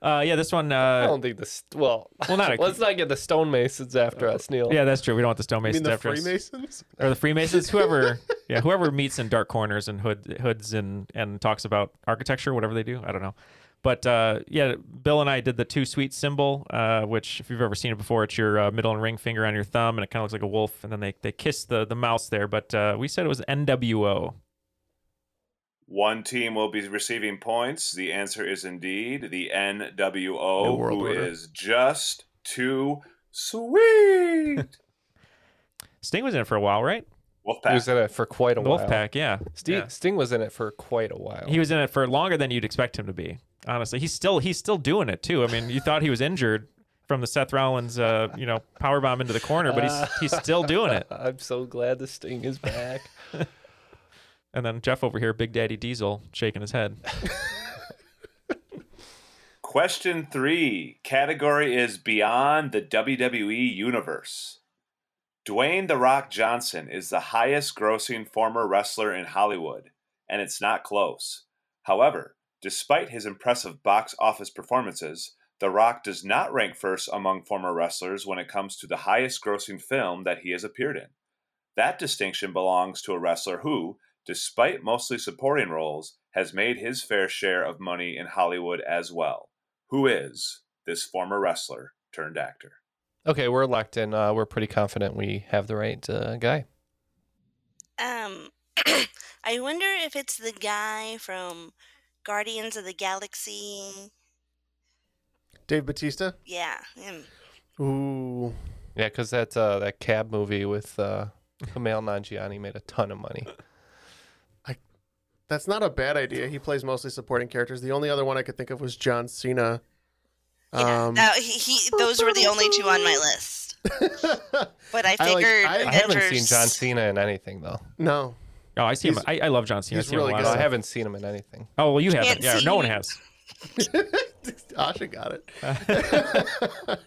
Uh, yeah, this one. Uh, I don't think this. Well, well, not a, let's not get the stonemasons after us, Neal. Yeah, that's true. We don't want the stonemasons You mean the after us. Freemasons? or the Freemasons, whoever, yeah, whoever meets in dark corners and hood hoods and and talks about architecture, whatever they do, I don't know. But uh, yeah, Bill and I did the Too Sweet symbol, uh, which if you've ever seen it before, it's your uh, middle and ring finger on your thumb, and it kind of looks like a wolf, and then they they kiss the the mouse there. But uh, we said it was NWO. One team will be receiving points. The answer is indeed the NWO, World who Order. is just too sweet. Sting was in it for a while, right? Wolfpack. He was in it for quite a while. Wolfpack, yeah. Sting, Yeah. Sting was in it for quite a while. He was in it for longer than you'd expect him to be. Honestly, he's still he's still doing it too. I mean, you thought he was injured from the Seth Rollins, uh, you know, power bomb into the corner, but he's he's still doing it. I'm so glad the Sting is back. And then Jeff over here, Big Daddy Diesel, shaking his head. Question three category is beyond the WWE universe. Dwayne The Rock Johnson is the highest grossing former wrestler in Hollywood, and it's not close. However, despite his impressive box office performances, The Rock does not rank first among former wrestlers when it comes to the highest grossing film that he has appeared in. That distinction belongs to a wrestler who, despite mostly supporting roles, has made his fair share of money in Hollywood as well. Who is this former wrestler turned actor? Okay, we're locked in. Uh, we're pretty confident we have the right uh, guy. Um, I wonder if it's the guy from Guardians of the Galaxy. Dave Batista. Yeah, him. Ooh. Yeah, because that uh, that cab movie with uh, Kumail Nanjiani made a ton of money. I, that's not a bad idea. He plays mostly supporting characters. The only other one I could think of was John Cena. Um, No, he, he. Those were the only two on my list. But I I like- figured I- I haven't seen John Cena in anything though. no. Oh, I see him. I, I love John Cena. he's a lot. I haven't seen him in anything. Oh well, you Can't haven't. Yeah, no one has. Asha got it.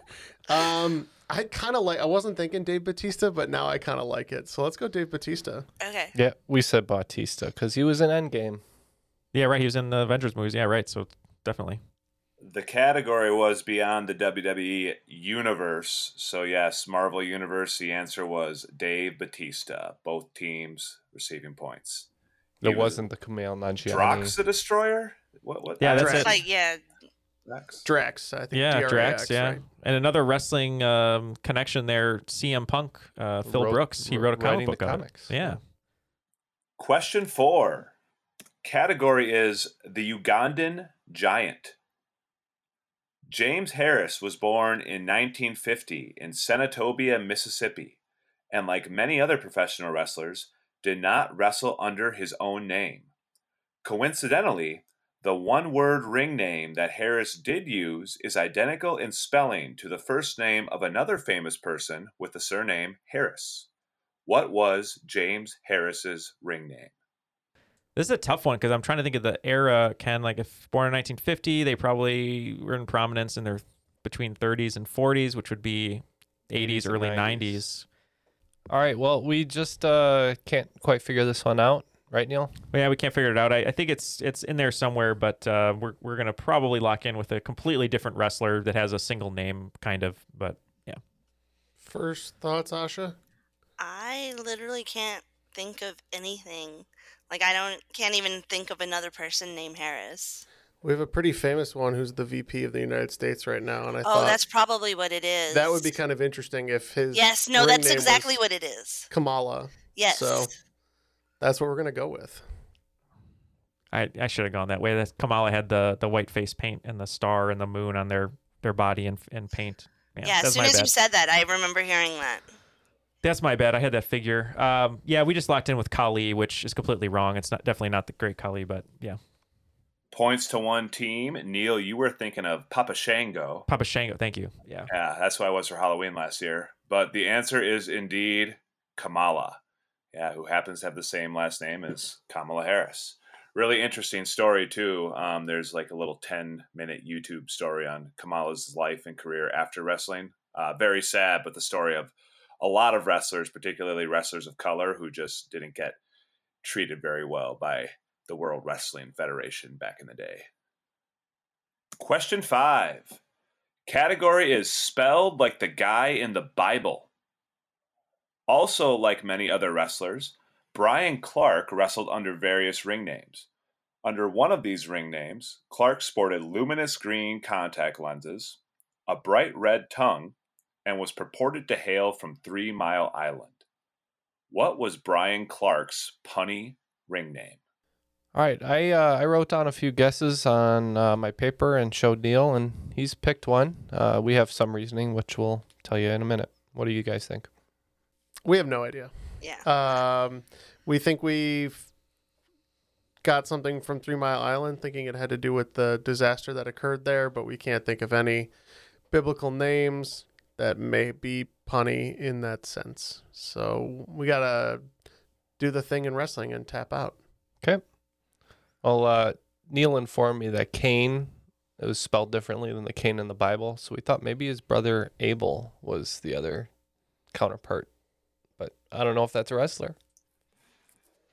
um, I kind of like. I wasn't thinking Dave Batista, but now I kind of like it. So let's go Dave Batista. Okay. Yeah, we said Bautista because he was in Endgame. Yeah, right. He was in the Avengers movies. Yeah, right. So definitely. The category was beyond the WWE universe. So, yes, Marvel Universe, the answer was Dave Batista. Both teams receiving points. It He was wasn't the Kumail Nanjiani. Drax the Destroyer? What? what Yeah, that's Drax. it. Like yeah, Drax? Drax. I think. Yeah, DRAX, Drax. Yeah, right? and another wrestling um, connection there. CM Punk, uh, Phil Wrote- Brooks. He wrote a comic the book of it. Yeah. Question four. Category is the Ugandan Giant. James Harris was born in 1950 in Senatobia, Mississippi, and like many other professional wrestlers, did not wrestle under his own name. Coincidentally, The one word ring name that Harris did use is identical in spelling to the first name of another famous person with the surname Harris. What was James Harris's ring name? This is a tough one because I'm trying to think of the era. Ken, like if born in 1950, they probably were in prominence in their between 30s and 40s, which would be 80s, 80s early 90s. 90s. All right. Well, we just uh, can't quite figure this one out, right, Neal? Well, yeah, we can't figure it out. I, I think it's it's in there somewhere, but uh, we're we're gonna probably lock in with a completely different wrestler that has a single name, kind of. But yeah, First thoughts, Asha? I literally can't think of anything. Like I don't can't even think of another person named Harris. We have a pretty famous one who's the VP of the United States right now, and I oh, thought that's probably what it is. that would be kind of interesting if his Yes, no, ring that's name exactly what it is. Kamala. Yes. So that's what we're gonna go with. I, I should have gone that way. That Kamala had the the white face paint and the star and the moon on their their body and and paint. Yeah, as soon my as you said that, I remember hearing that. That's my bad. I had that figure. Um, yeah, we just locked in with Khali, which is completely wrong. It's not definitely not the great Khali, but yeah, Points to one team. Neal, you were thinking of Papa Shango. Papa Shango. Thank you. Yeah. Yeah, that's who I was for Halloween last year. But the answer is indeed Kamala. Yeah, who happens to have the same last name as Kamala Harris. Really interesting story too. Um, there's like a little 10 minute YouTube story on Kamala's life and career after wrestling. Uh, very sad, but the story of a lot of wrestlers, particularly wrestlers of color, who just didn't get treated very well by the World Wrestling Federation back in the day. Question five. Category is spelled like the guy in the Bible. Also, like many other wrestlers, Brian Clark wrestled under various ring names. Under one of these ring names, Clark sported luminous green contact lenses, a bright red tongue, and was purported to hail from Three Mile Island. What was Brian Clark's punny ring name? All right, I uh, I wrote down a few guesses on uh, my paper and showed Neal, and he's picked one. Uh, we have some reasoning, which we'll tell you in a minute. What do you guys think? We have no idea. Yeah. Um, we think we've got something from Three Mile Island, thinking it had to do with the disaster that occurred there, but we can't think of any biblical names that may be punny in that sense. So we gotta do the thing in wrestling and tap out. Okay. Well, uh, Neal informed me that Cain it was spelled differently than the Cain in the Bible, so we thought maybe his brother Abel was the other counterpart. But I don't know if that's a wrestler.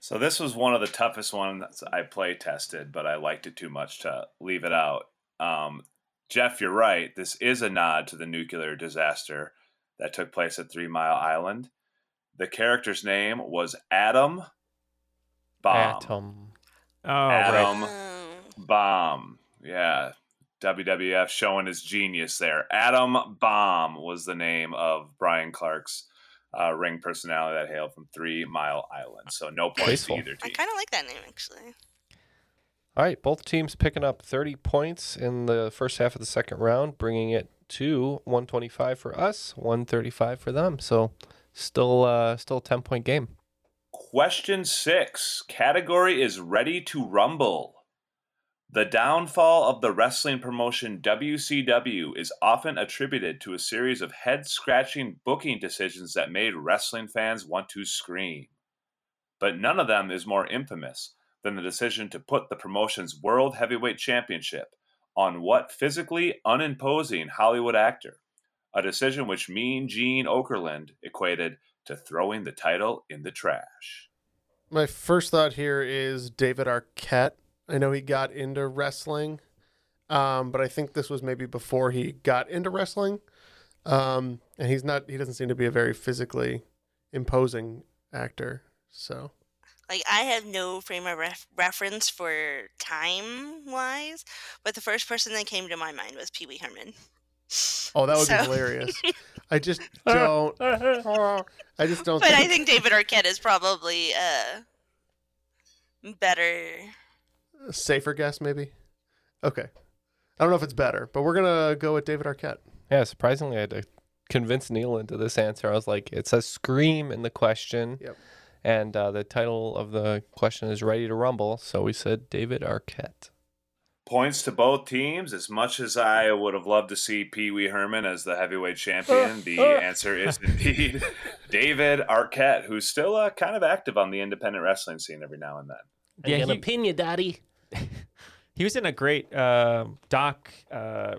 So this was one of the toughest ones I play tested, but I liked it too much to leave it out. Um, Jeff, you're right. This is a nod to the nuclear disaster that took place at Three Mile Island. The character's name was Adam Bomb. Atom. Oh, Adam Oh. Bomb. Yeah. WWF showing his genius there. Adam Bomb was the name of Brian Clark's uh, ring personality that hailed from Three Mile Island. So no points Tasteful. to either I kind of like that name actually. All right, both teams picking up 30 points in the first half of the second round, bringing it to 125 for us, 135 for them. So still uh still a 10 point game. Question six category is Ready to Rumble. The downfall of the wrestling promotion WCW is often attributed to a series of head scratching booking decisions that made wrestling fans want to scream. But none of them is more infamous than the decision to put the promotion's World Heavyweight Championship on what physically unimposing Hollywood actor, a decision which Mean Gene Okerlund equated to throwing the title in the trash. My first thought here is David Arquette. I know he got into wrestling, um, but I think this was maybe before he got into wrestling. Um, and he's not, he doesn't seem to be a very physically imposing actor. So, Like I have no frame of ref- reference for time wise, but the first person that came to my mind was Pee Wee Herman. oh, that would So- be hilarious. I just don't, I just don't But I think David Arquette is probably uh better. a safer guess, maybe. Okay. I don't know if it's better, but we're going to go with David Arquette. Yeah, surprisingly, I had to convince Neal into this answer. I was like, it says scream in the question. Yep. And uh, the title of the question is Ready to Rumble. So we said David Arquette. Points to both teams. As much as I would have loved to see Pee Wee Herman as the heavyweight champion, the answer is indeed David Arquette, who's still uh, kind of active on the independent wrestling scene every now and then. Yeah, gonna he- pin you, Daddy. He was in a great uh, doc uh,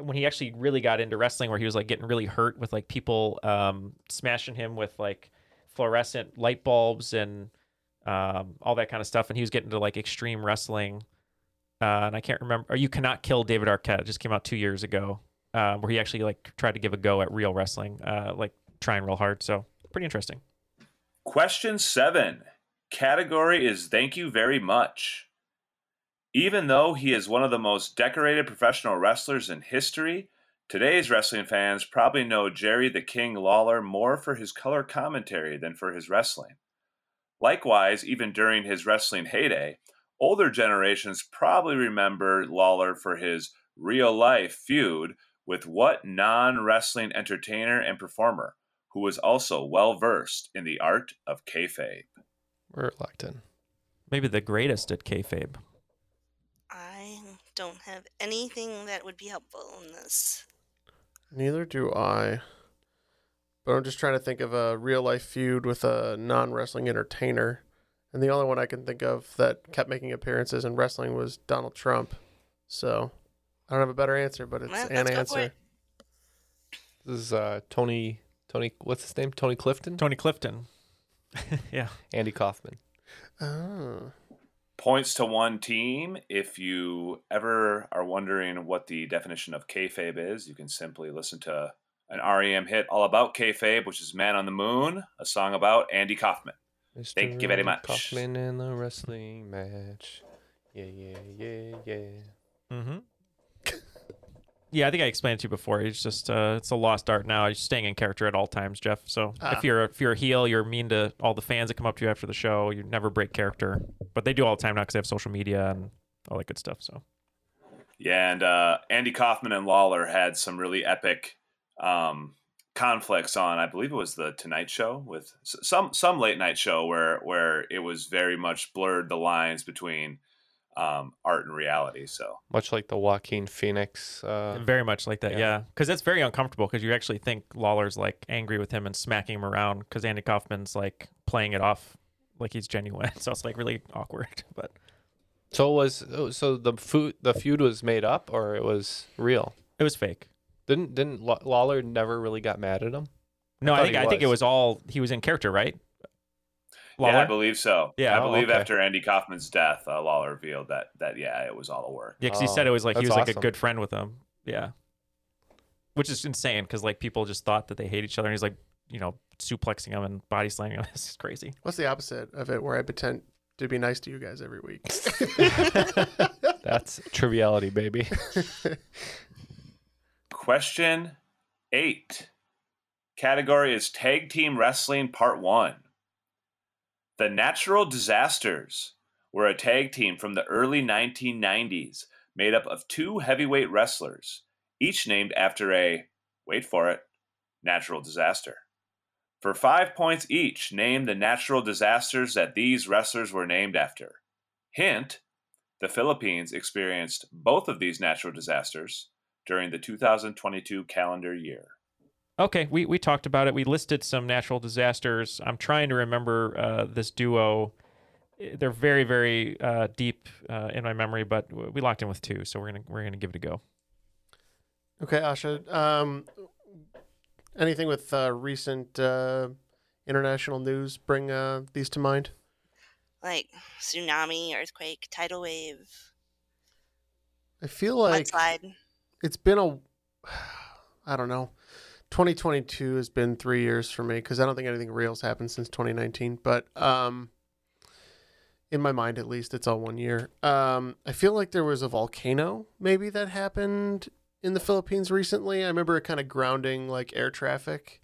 when he actually really got into wrestling, where he was like getting really hurt with like people um, smashing him with like fluorescent light bulbs and um, all that kind of stuff, and he was getting into like extreme wrestling. Uh, and I can't remember. Or you cannot kill David Arquette. It just came out two years ago, uh, where he actually like tried to give a go at real wrestling, uh, like trying real hard. So pretty interesting. Question seven. Category is thank you very much. Even though he is one of the most decorated professional wrestlers in history, today's wrestling fans probably know Jerry the King Lawler more for his color commentary than for his wrestling. Likewise, even during his wrestling heyday, older generations probably remember Lawler for his real life feud with what non wrestling entertainer and performer who was also well versed in the art of kayfabe. Reluctant. Maybe the greatest at kayfabe. I don't have anything that would be helpful in this. Neither do I. But I'm just trying to think of a real life feud with a non wrestling entertainer. And the only one I can think of that kept making appearances in wrestling was Donald Trump. So I don't have a better answer, but it's Well, an let's go for answer. This is uh, Tony. Tony, what's his name? Tony Clifton. Tony Clifton. yeah. Andy Kaufman. Oh. Points to one team. If you ever are wondering what the definition of kayfabe is, you can simply listen to an REM hit all about kayfabe, which is "Man on the Moon," a song about Andy Kaufman. Thank you very much. Kaufman in the wrestling match. Yeah, yeah, yeah, yeah. Mm-hmm. Yeah, I think I explained it to you before. It's just uh, it's a lost art now. You're staying in character at all times, Jeff. So Ah. if you're if you're a heel, you're mean to all the fans that come up to you after the show. You never break character, but they do all the time now because they have social media and all that good stuff. So Yeah, and uh, Andy Kaufman and Lawler had some really epic um, conflicts on. I believe it was the Tonight Show with some some late night show where where it was very much blurred the lines between um, art and reality. So Much like the Joaquin Phoenix. Uh, very much like that, yeah. yeah. Because that's very uncomfortable because you actually think Lawler's like angry with him and smacking him around because Andy Kaufman's like playing it off like he's genuine. So it's like really awkward. But So it was oh, so the food the feud was made up or it was real? it was fake. Didn't didn't Law- Lawler never really got mad at him? No, I, thought think I think it was. was all he was in character, right? Yeah, I believe so. Yeah. I Oh, believe okay. after Andy Kaufman's death, uh, Lawler revealed that that yeah, it was all a work. Yeah, because he said Oh, it was like he that's was like a good friend with him. Yeah, which is insane because like people just thought that they hate each other, and he's like, you know, suplexing him and body slamming him. This is crazy. What's the opposite of it where I pretend to be nice to you guys every week? That's triviality, baby. Question eight. Category is Tag Team Wrestling Part 1. The Natural Disasters were a tag team from the early 1990s made up of two heavyweight wrestlers, each named after a, wait for it, natural disaster. For five points each, name the natural disasters that these wrestlers were named after. Hint the Philippines experienced both of these natural disasters during the 2022 calendar year. Okay, we we talked about it. We listed some natural disasters. I'm trying to remember uh, this duo. They're very very uh, deep uh, in my memory, but we locked in with two, so we're gonna we're gonna give it a go. Okay, Asha. Um, anything with uh, recent uh, international news bring uh, these to mind? Like tsunami, earthquake, tidal wave, I feel like mudslide. it's been a, I don't know. 2022 has been three years for me because I don't think anything real's happened since 2019. But um, in my mind, at least, it's all one year. Um, I feel like there was a volcano maybe that happened in the Philippines recently. I remember it kind of grounding like air traffic.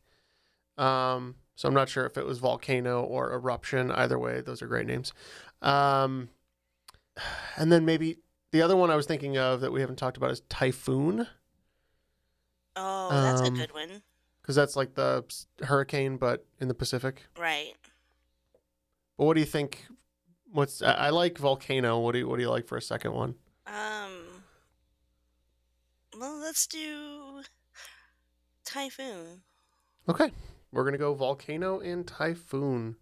Um, so I'm not sure if it was volcano or eruption. Either way, those are great names. Um, and then maybe the other one I was thinking of that we haven't talked about is typhoon. Oh, that's a Um, good one. because that's like the hurricane, but in the Pacific. Right. But what do you think? What's I, I like volcano. What do you what do you like for a second one? Um, Well, let's do typhoon. Okay. We're going to go volcano and typhoon.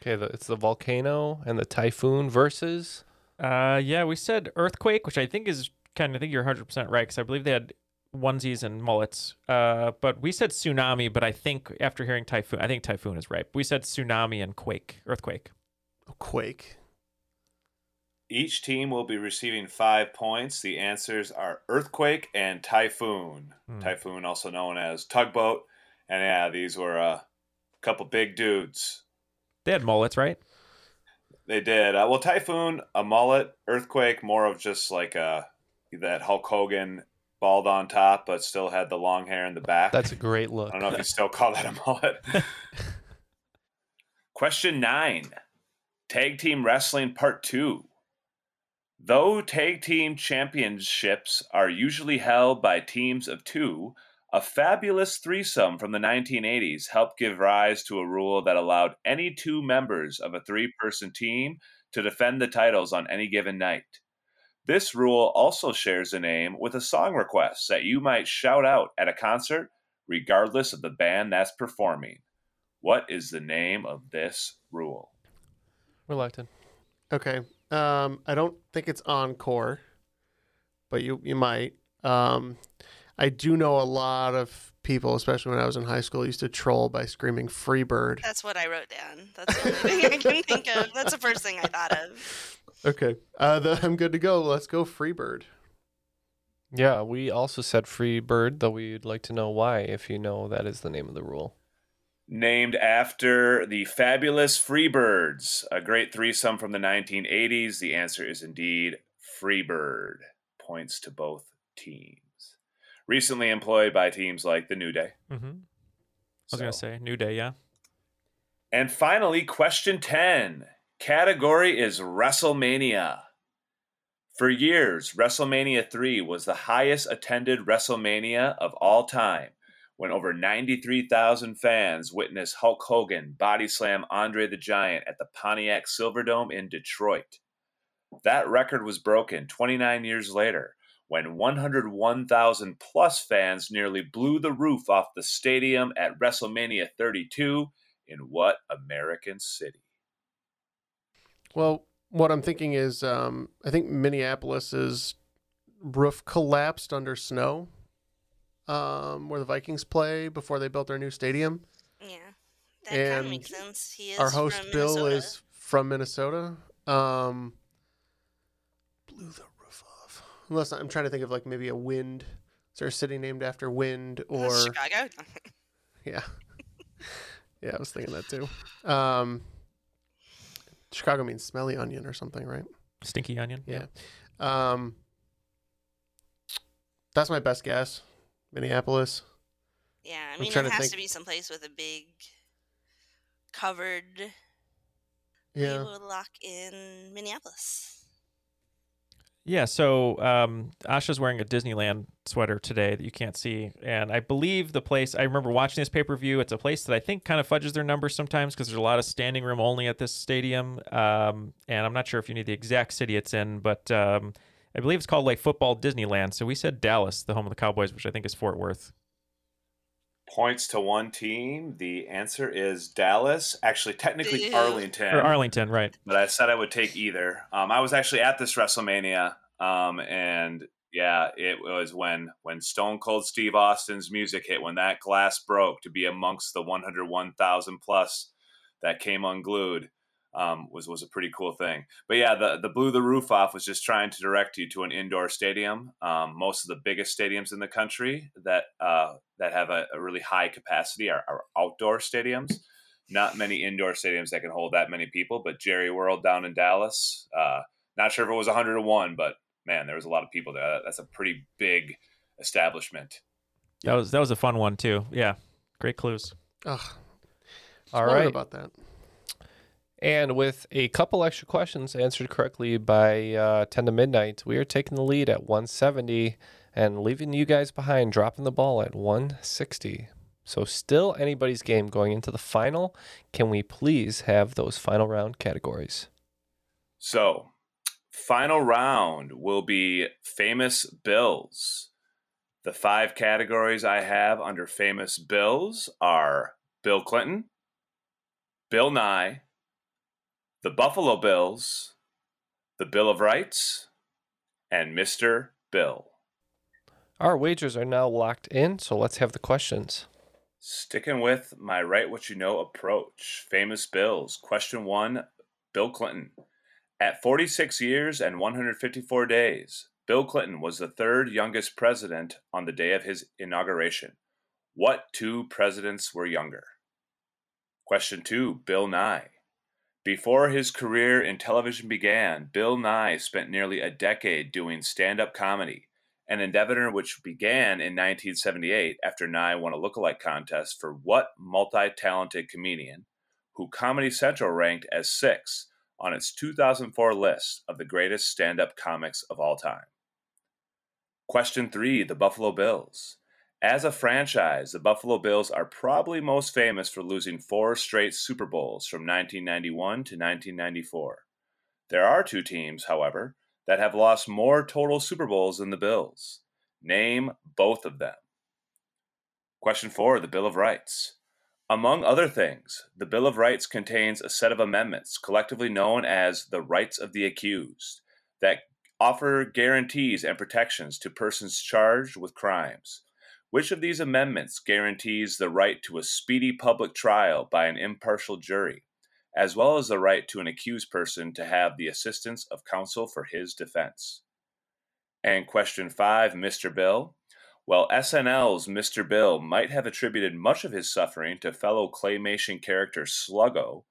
Okay, the, it's the volcano and the typhoon versus. Uh, yeah, we said earthquake, which I think is kind of. I think you're 100 percent right because I believe they had onesies and mullets. Uh, but we said tsunami, but I think after hearing typhoon, I think typhoon is right. We said tsunami and quake, earthquake. Quake. Each team will be receiving five points. The answers are earthquake and typhoon. Hmm. Typhoon, also known as tugboat. And yeah, these were a couple big dudes. They had mullets, right? They did. Uh, well, typhoon, a mullet, earthquake, more of just like a that Hulk Hogan bald on top, but still had the long hair in the back. That's a great look. I don't know if you still call that a mullet. Question nine Tag Team Wrestling Part 2. Though tag team championships are usually held by teams of two, a fabulous threesome from the 1980s helped give rise to a rule that allowed any two members of a three person team to defend the titles on any given night. This rule also shares a name with a song request that you might shout out at a concert, regardless of the band that's performing. What is the name of this rule? Reluctant. Okay. Um, I don't think it's encore, but you you might. Um, I do know a lot of people, especially when I was in high school, used to troll by screaming "Free Bird." That's what I wrote down. That's the only thing I can think of. That's the first thing I thought of. Okay. Uh, the, I'm good to go. Let's go Freebird. Yeah, we also said free bird, though we'd like to know why if you know that is the name of the rule. Named after the fabulous Freebirds, a great threesome from the 1980s. The answer is indeed Freebird. Points to both teams. Recently employed by teams like the New Day. Mm-hmm. I was gonna say New Day, yeah. And finally, question 10. Category is WrestleMania. For years, WrestleMania 3 was the highest attended WrestleMania of all time, when over 93,000 fans witnessed Hulk Hogan body slam Andre the Giant at the Pontiac Silverdome in Detroit. That record was broken 29 years later when 101,000 plus fans nearly blew the roof off the stadium at WrestleMania 32 in what American city? Well, what I'm thinking is, um, I think Minneapolis's roof collapsed under snow, um, where the Vikings play before they built their new stadium. Yeah, that kind and of makes sense. He is our host from Bill Minnesota. is from Minnesota. Um, blew the roof off. Unless I'm trying to think of like maybe a wind. Is there a city named after wind or Chicago. Yeah. yeah, I was thinking that too. Um, Chicago means smelly onion or something, right? Stinky onion. Yeah. Um, that's my best guess. Minneapolis. Yeah, I mean, it trying to has think- to be someplace with a big covered. Yeah. We will lock in Minneapolis. Yeah, so um, Asha's wearing a Disneyland sweater today that you can't see, and I believe the place. I remember watching this pay per view. It's a place that I think kind of fudges their numbers sometimes because there's a lot of standing room only at this stadium, um, and I'm not sure if you need the exact city it's in, but um, I believe it's called like Football Disneyland. So we said Dallas, the home of the Cowboys, which I think is Fort Worth. Points to one team. The answer is Dallas. Actually, technically Ew. Arlington. Or Arlington, right? But I said I would take either. Um, I was actually at this WrestleMania, um, and yeah, it was when when Stone Cold Steve Austin's music hit, when that glass broke to be amongst the 101,000 plus that came unglued. Um, was was a pretty cool thing, but yeah, the the blew the roof off was just trying to direct you to an indoor stadium. Um, most of the biggest stadiums in the country that uh, that have a, a really high capacity are, are outdoor stadiums not many indoor stadiums that can hold that many people, but Jerry World down in Dallas, uh, not sure if it was 101, but man, there was a lot of people there. That's a pretty big establishment. That was that was a fun one too. Yeah, great clues. Ugh. All wondering right. about that. And with a couple extra questions answered correctly by uh, 10 to midnight, we are taking the lead at 170 and leaving you guys behind, dropping the ball at 160. So, still anybody's game going into the final. Can we please have those final round categories? So, final round will be famous bills. The five categories I have under famous bills are Bill Clinton, Bill Nye, the Buffalo Bills, the Bill of Rights, and Mr. Bill. Our wagers are now locked in, so let's have the questions. Sticking with my write what you know approach. Famous bills. Question one Bill Clinton. At 46 years and 154 days, Bill Clinton was the third youngest president on the day of his inauguration. What two presidents were younger? Question two Bill Nye. Before his career in television began, Bill Nye spent nearly a decade doing stand up comedy, an endeavor which began in 1978 after Nye won a lookalike contest for What Multi Talented Comedian, who Comedy Central ranked as six on its 2004 list of the greatest stand up comics of all time. Question three The Buffalo Bills. As a franchise, the Buffalo Bills are probably most famous for losing four straight Super Bowls from 1991 to 1994. There are two teams, however, that have lost more total Super Bowls than the Bills. Name both of them. Question four The Bill of Rights. Among other things, the Bill of Rights contains a set of amendments, collectively known as the Rights of the Accused, that offer guarantees and protections to persons charged with crimes. Which of these amendments guarantees the right to a speedy public trial by an impartial jury, as well as the right to an accused person to have the assistance of counsel for his defense? And question five, Mr. Bill. Well, SNL's Mr. Bill might have attributed much of his suffering to fellow claymation character Sluggo,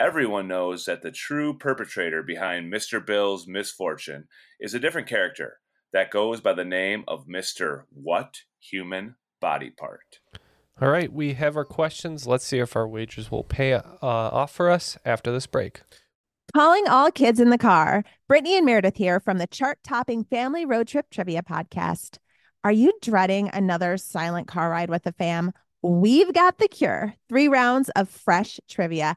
everyone knows that the true perpetrator behind Mr. Bill's misfortune is a different character that goes by the name of Mr. What Human Body Part. All right, we have our questions. Let's see if our wagers will pay uh, off for us after this break. Calling all kids in the car. Brittany and Meredith here from the chart topping Family Road Trip Trivia Podcast. Are you dreading another silent car ride with the fam? We've got the cure. Three rounds of fresh trivia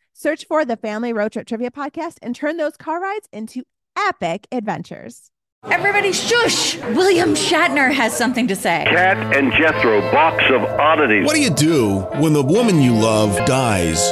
Search for the Family Road Trip Trivia Podcast and turn those car rides into epic adventures. Everybody shush! William Shatner has something to say. Kat and Jethro, box of oddities. What do you do when the woman you love dies?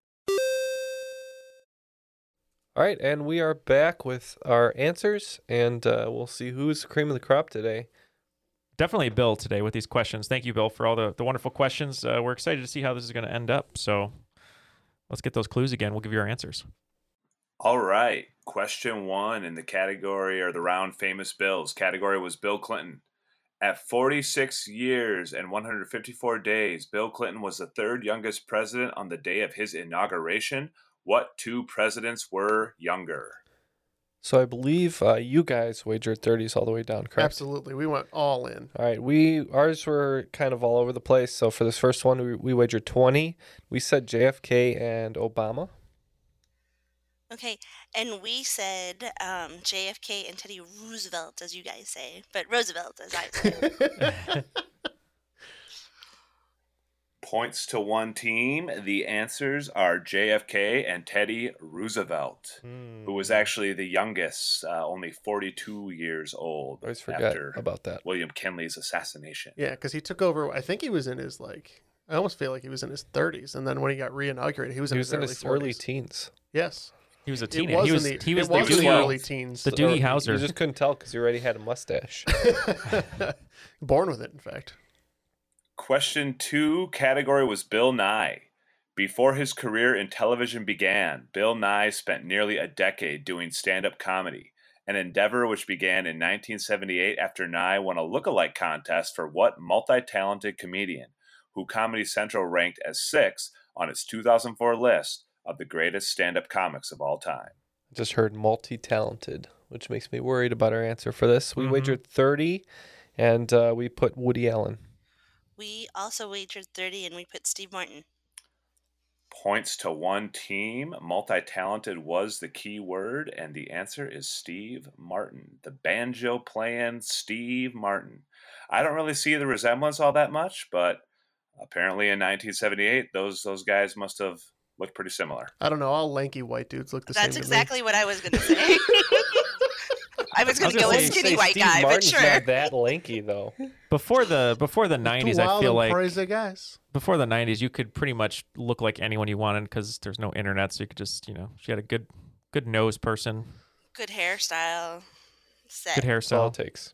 All right, and we are back with our answers, and uh, we'll see who's the cream of the crop today. Definitely Bill today with these questions. Thank you, Bill, for all the, the wonderful questions. Uh, we're excited to see how this is going to end up. So let's get those clues again. We'll give you our answers. All right. Question one in the category or the round famous bills. Category was Bill Clinton. At 46 years and 154 days, Bill Clinton was the third youngest president on the day of his inauguration. What two presidents were younger? So I believe uh, you guys wagered 30s all the way down, correct? Absolutely. We went all in. All right, we ours were kind of all over the place. So for this first one, we, we wagered 20. We said JFK and Obama. Okay, and we said um, JFK and Teddy Roosevelt, as you guys say, but Roosevelt, as I say. Points to one team. The answers are JFK and Teddy Roosevelt, who was actually the youngest, uh, only 42 years old. I always forget after about that. William McKinley's assassination. Yeah, because he took over. I think he was in his like. I almost feel like he was in his 30s, and then when he got reinaugurated, he was in He his in early his 40s. early teens. Yes, He was a It teenager. He was the- he was the was in the early teens. The Doogie Howser. You just couldn't tell because he already had a mustache. Born with it, in fact. Question two category was Bill Nye. Before his career in television began, Bill Nye spent nearly a decade doing stand up comedy, an endeavor which began in 1978 after Nye won a look-alike contest for What Multi Talented Comedian, who Comedy Central ranked as sixth on its 2004 list of the greatest stand up comics of all time. Just heard multi talented, which makes me worried about our answer for this. We Mhm. wagered 30 and uh, we put Woody Allen. We also wagered 30 and we put Steve Martin. Points to one team. Multi talented was the key word, and the answer is Steve Martin, the banjo playing Steve Martin. I don't really see the resemblance all that much, but apparently in 1978, those those guys must have looked pretty similar. I don't know. All lanky white dudes look the That's same. That's exactly what I was going to say. I was going to go with skinny white Steve guy, but Martin's sure. not that lanky though. Before the before the nineties, I feel like crazy guys. before the nineties, you could pretty much look like anyone you wanted because there's no internet, so you could just you know she had a good good nose person, Good hairstyle. Set. good That's all hairstyle. it takes.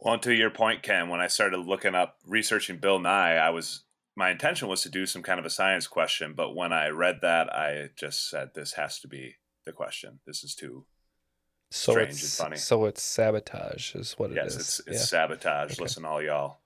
Well, to your point, Ken, when I started looking up researching Bill Nye, I was my intention was to do some kind of a science question, but when I read that, I just said this has to be the question. This is too So strange it's and funny. so it's sabotage is what it yes, is. it's it's Yeah. sabotage. Okay. Listen, all y'all.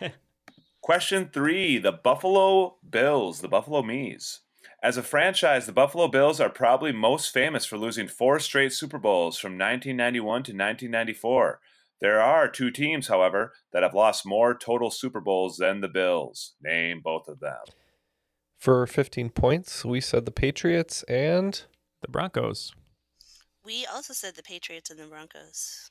Question three: The Buffalo Bills, the Buffalo Mees. As a franchise, the Buffalo Bills are probably most famous for losing four straight Super Bowls from 1991 to 1994. There are two teams, however, that have lost more total Super Bowls than the Bills. Name both of them. For 15 points, we said the Patriots and The Broncos. We also said the Patriots and the Broncos.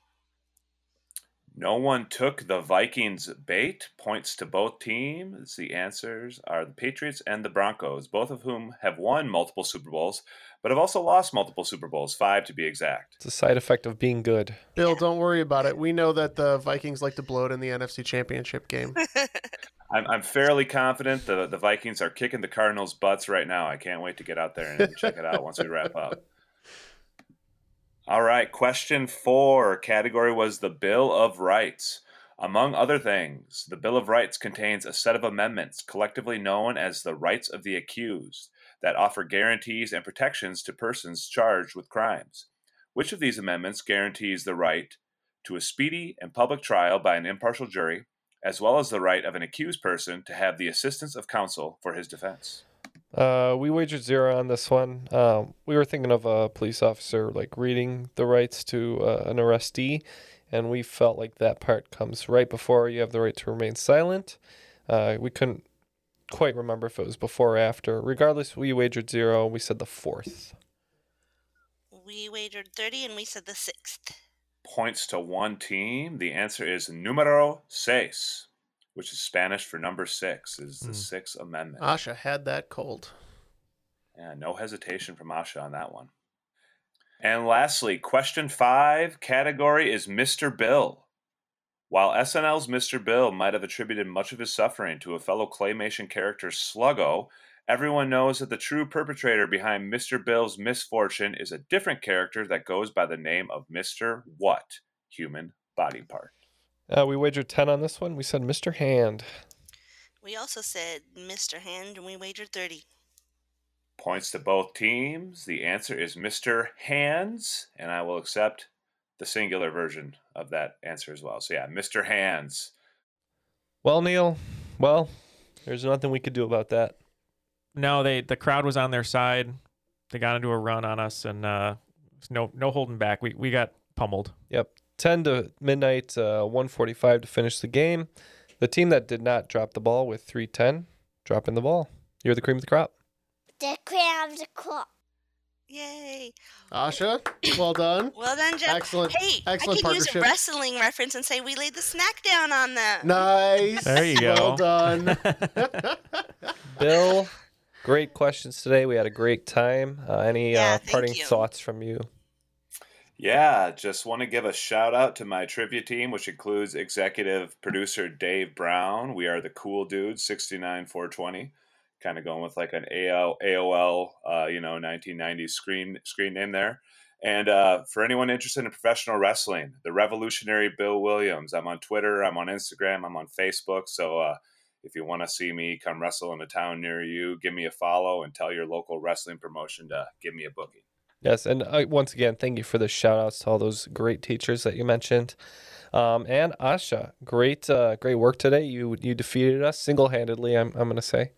No one took the Vikings bait. Points to both teams. The answers are the Patriots and the Broncos, both of whom have won multiple Super Bowls, but have also lost multiple Super Bowls, five to be exact. it's a side effect of being good. Bill, don't worry about it. We know that the Vikings like to blow it in the NFC Championship game. I'm, I'm fairly confident the, the Vikings are kicking the Cardinals' butts right now. I can't wait to get out there and check it out once we wrap up. All right, question four category was the Bill of Rights. Among other things, the Bill of Rights contains a set of amendments collectively known as the Rights of the Accused that offer guarantees and protections to persons charged with crimes. Which of these amendments guarantees the right to a speedy and public trial by an impartial jury, as well as the right of an accused person to have the assistance of counsel for his defense? Uh, we wagered zero on this one. Um, we were thinking of a police officer like reading the rights to uh, an arrestee, and we felt like that part comes right before you have the right to remain silent. Uh, we couldn't quite remember if it was before or after. Regardless, we wagered zero. We said the fourth. We wagered 30 and we said the sixth. Points to one team. The answer is numero seis, which is Spanish for number six, is the Hmm. Sixth Amendment. Asha had that cold. Yeah, no hesitation from Asha on that one. And lastly, question five category is Mr. Bill. While SNL's Mr. Bill might have attributed much of his suffering to a fellow claymation character Sluggo, everyone knows that the true perpetrator behind Mr. Bill's misfortune is a different character that goes by the name of Mr. What? Human body part. Uh, we wagered 10 on this one. We said Mr. Hand. We also said Mr. Hand and we wagered 30. Points to both teams. The answer is Mr. Hands, and I will accept the singular version of that answer as well. So, yeah, Mr. Hands. Well, Neal, well, there's nothing we could do about that. No, they the crowd was on their side. They got into a run on us, and uh, no no holding back. We we got pummeled. Yep. 10 to midnight, uh, 145 to finish the game. The team that did not drop the ball with 310, dropping the ball. You're the cream of the crop. The cream of the crop. Yay. Asha, well done. Well done, Jeff. Excellent- Hey, excellent I could use a wrestling reference and say we laid the smack down on them. Nice. There you go. Well done. Bill, great questions today. We had a great time. Uh, any uh, parting thoughts from you? Yeah, just want to give a shout out to my trivia team, which includes executive producer Dave Brown. We are the Cool Dudes, 69420. Kind of going with like an AOL, AOL uh, you know, 1990s screen screen name there. And uh, for anyone interested in professional wrestling, the revolutionary Bill Williams. I'm on Twitter, I'm on Instagram, I'm on Facebook. So uh, if you want to see me come wrestle in a town near you, give me a follow and tell your local wrestling promotion to give me a booking. Yes, and uh, once again, thank you for the shout outs to all those great teachers that you mentioned. Um, and Asha, great, uh, great work today. You you defeated us single handedly. I'm, I'm going to say,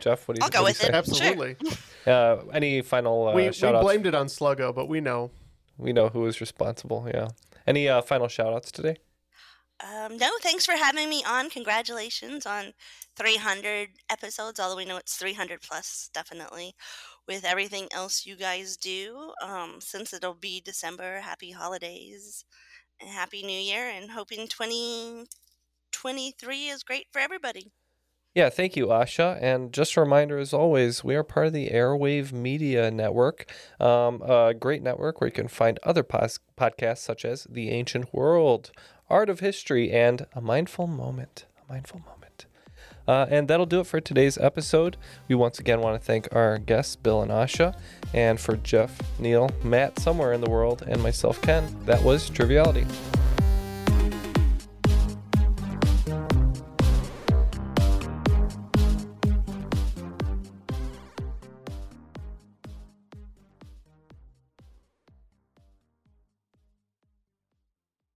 Jeff. What do you? I'll go with you it. say? Absolutely. Uh, any final uh, we, we shout outs? blamed it on Sluggo, but we know. We know who was responsible. Yeah. Any uh, final shout outs today? Um, no, thanks for having me on. Congratulations on 300 episodes. Although we know it's 300 plus, definitely. With everything else you guys do, um, since it'll be December, happy holidays and happy New Year, and hoping 2023 is great for everybody. Yeah, thank you, Asha. And just a reminder, as always, we are part of the Airwave Media Network, um, a great network where you can find other pos- podcasts such as The Ancient World, Art of History, and A Mindful Moment. A Mindful Moment. Uh, and that'll do it for today's episode. We once again want to thank our guests, Bill and Asha, and for Jeff, Neal, Matt, somewhere in the world, and myself, Ken. That was Triviality.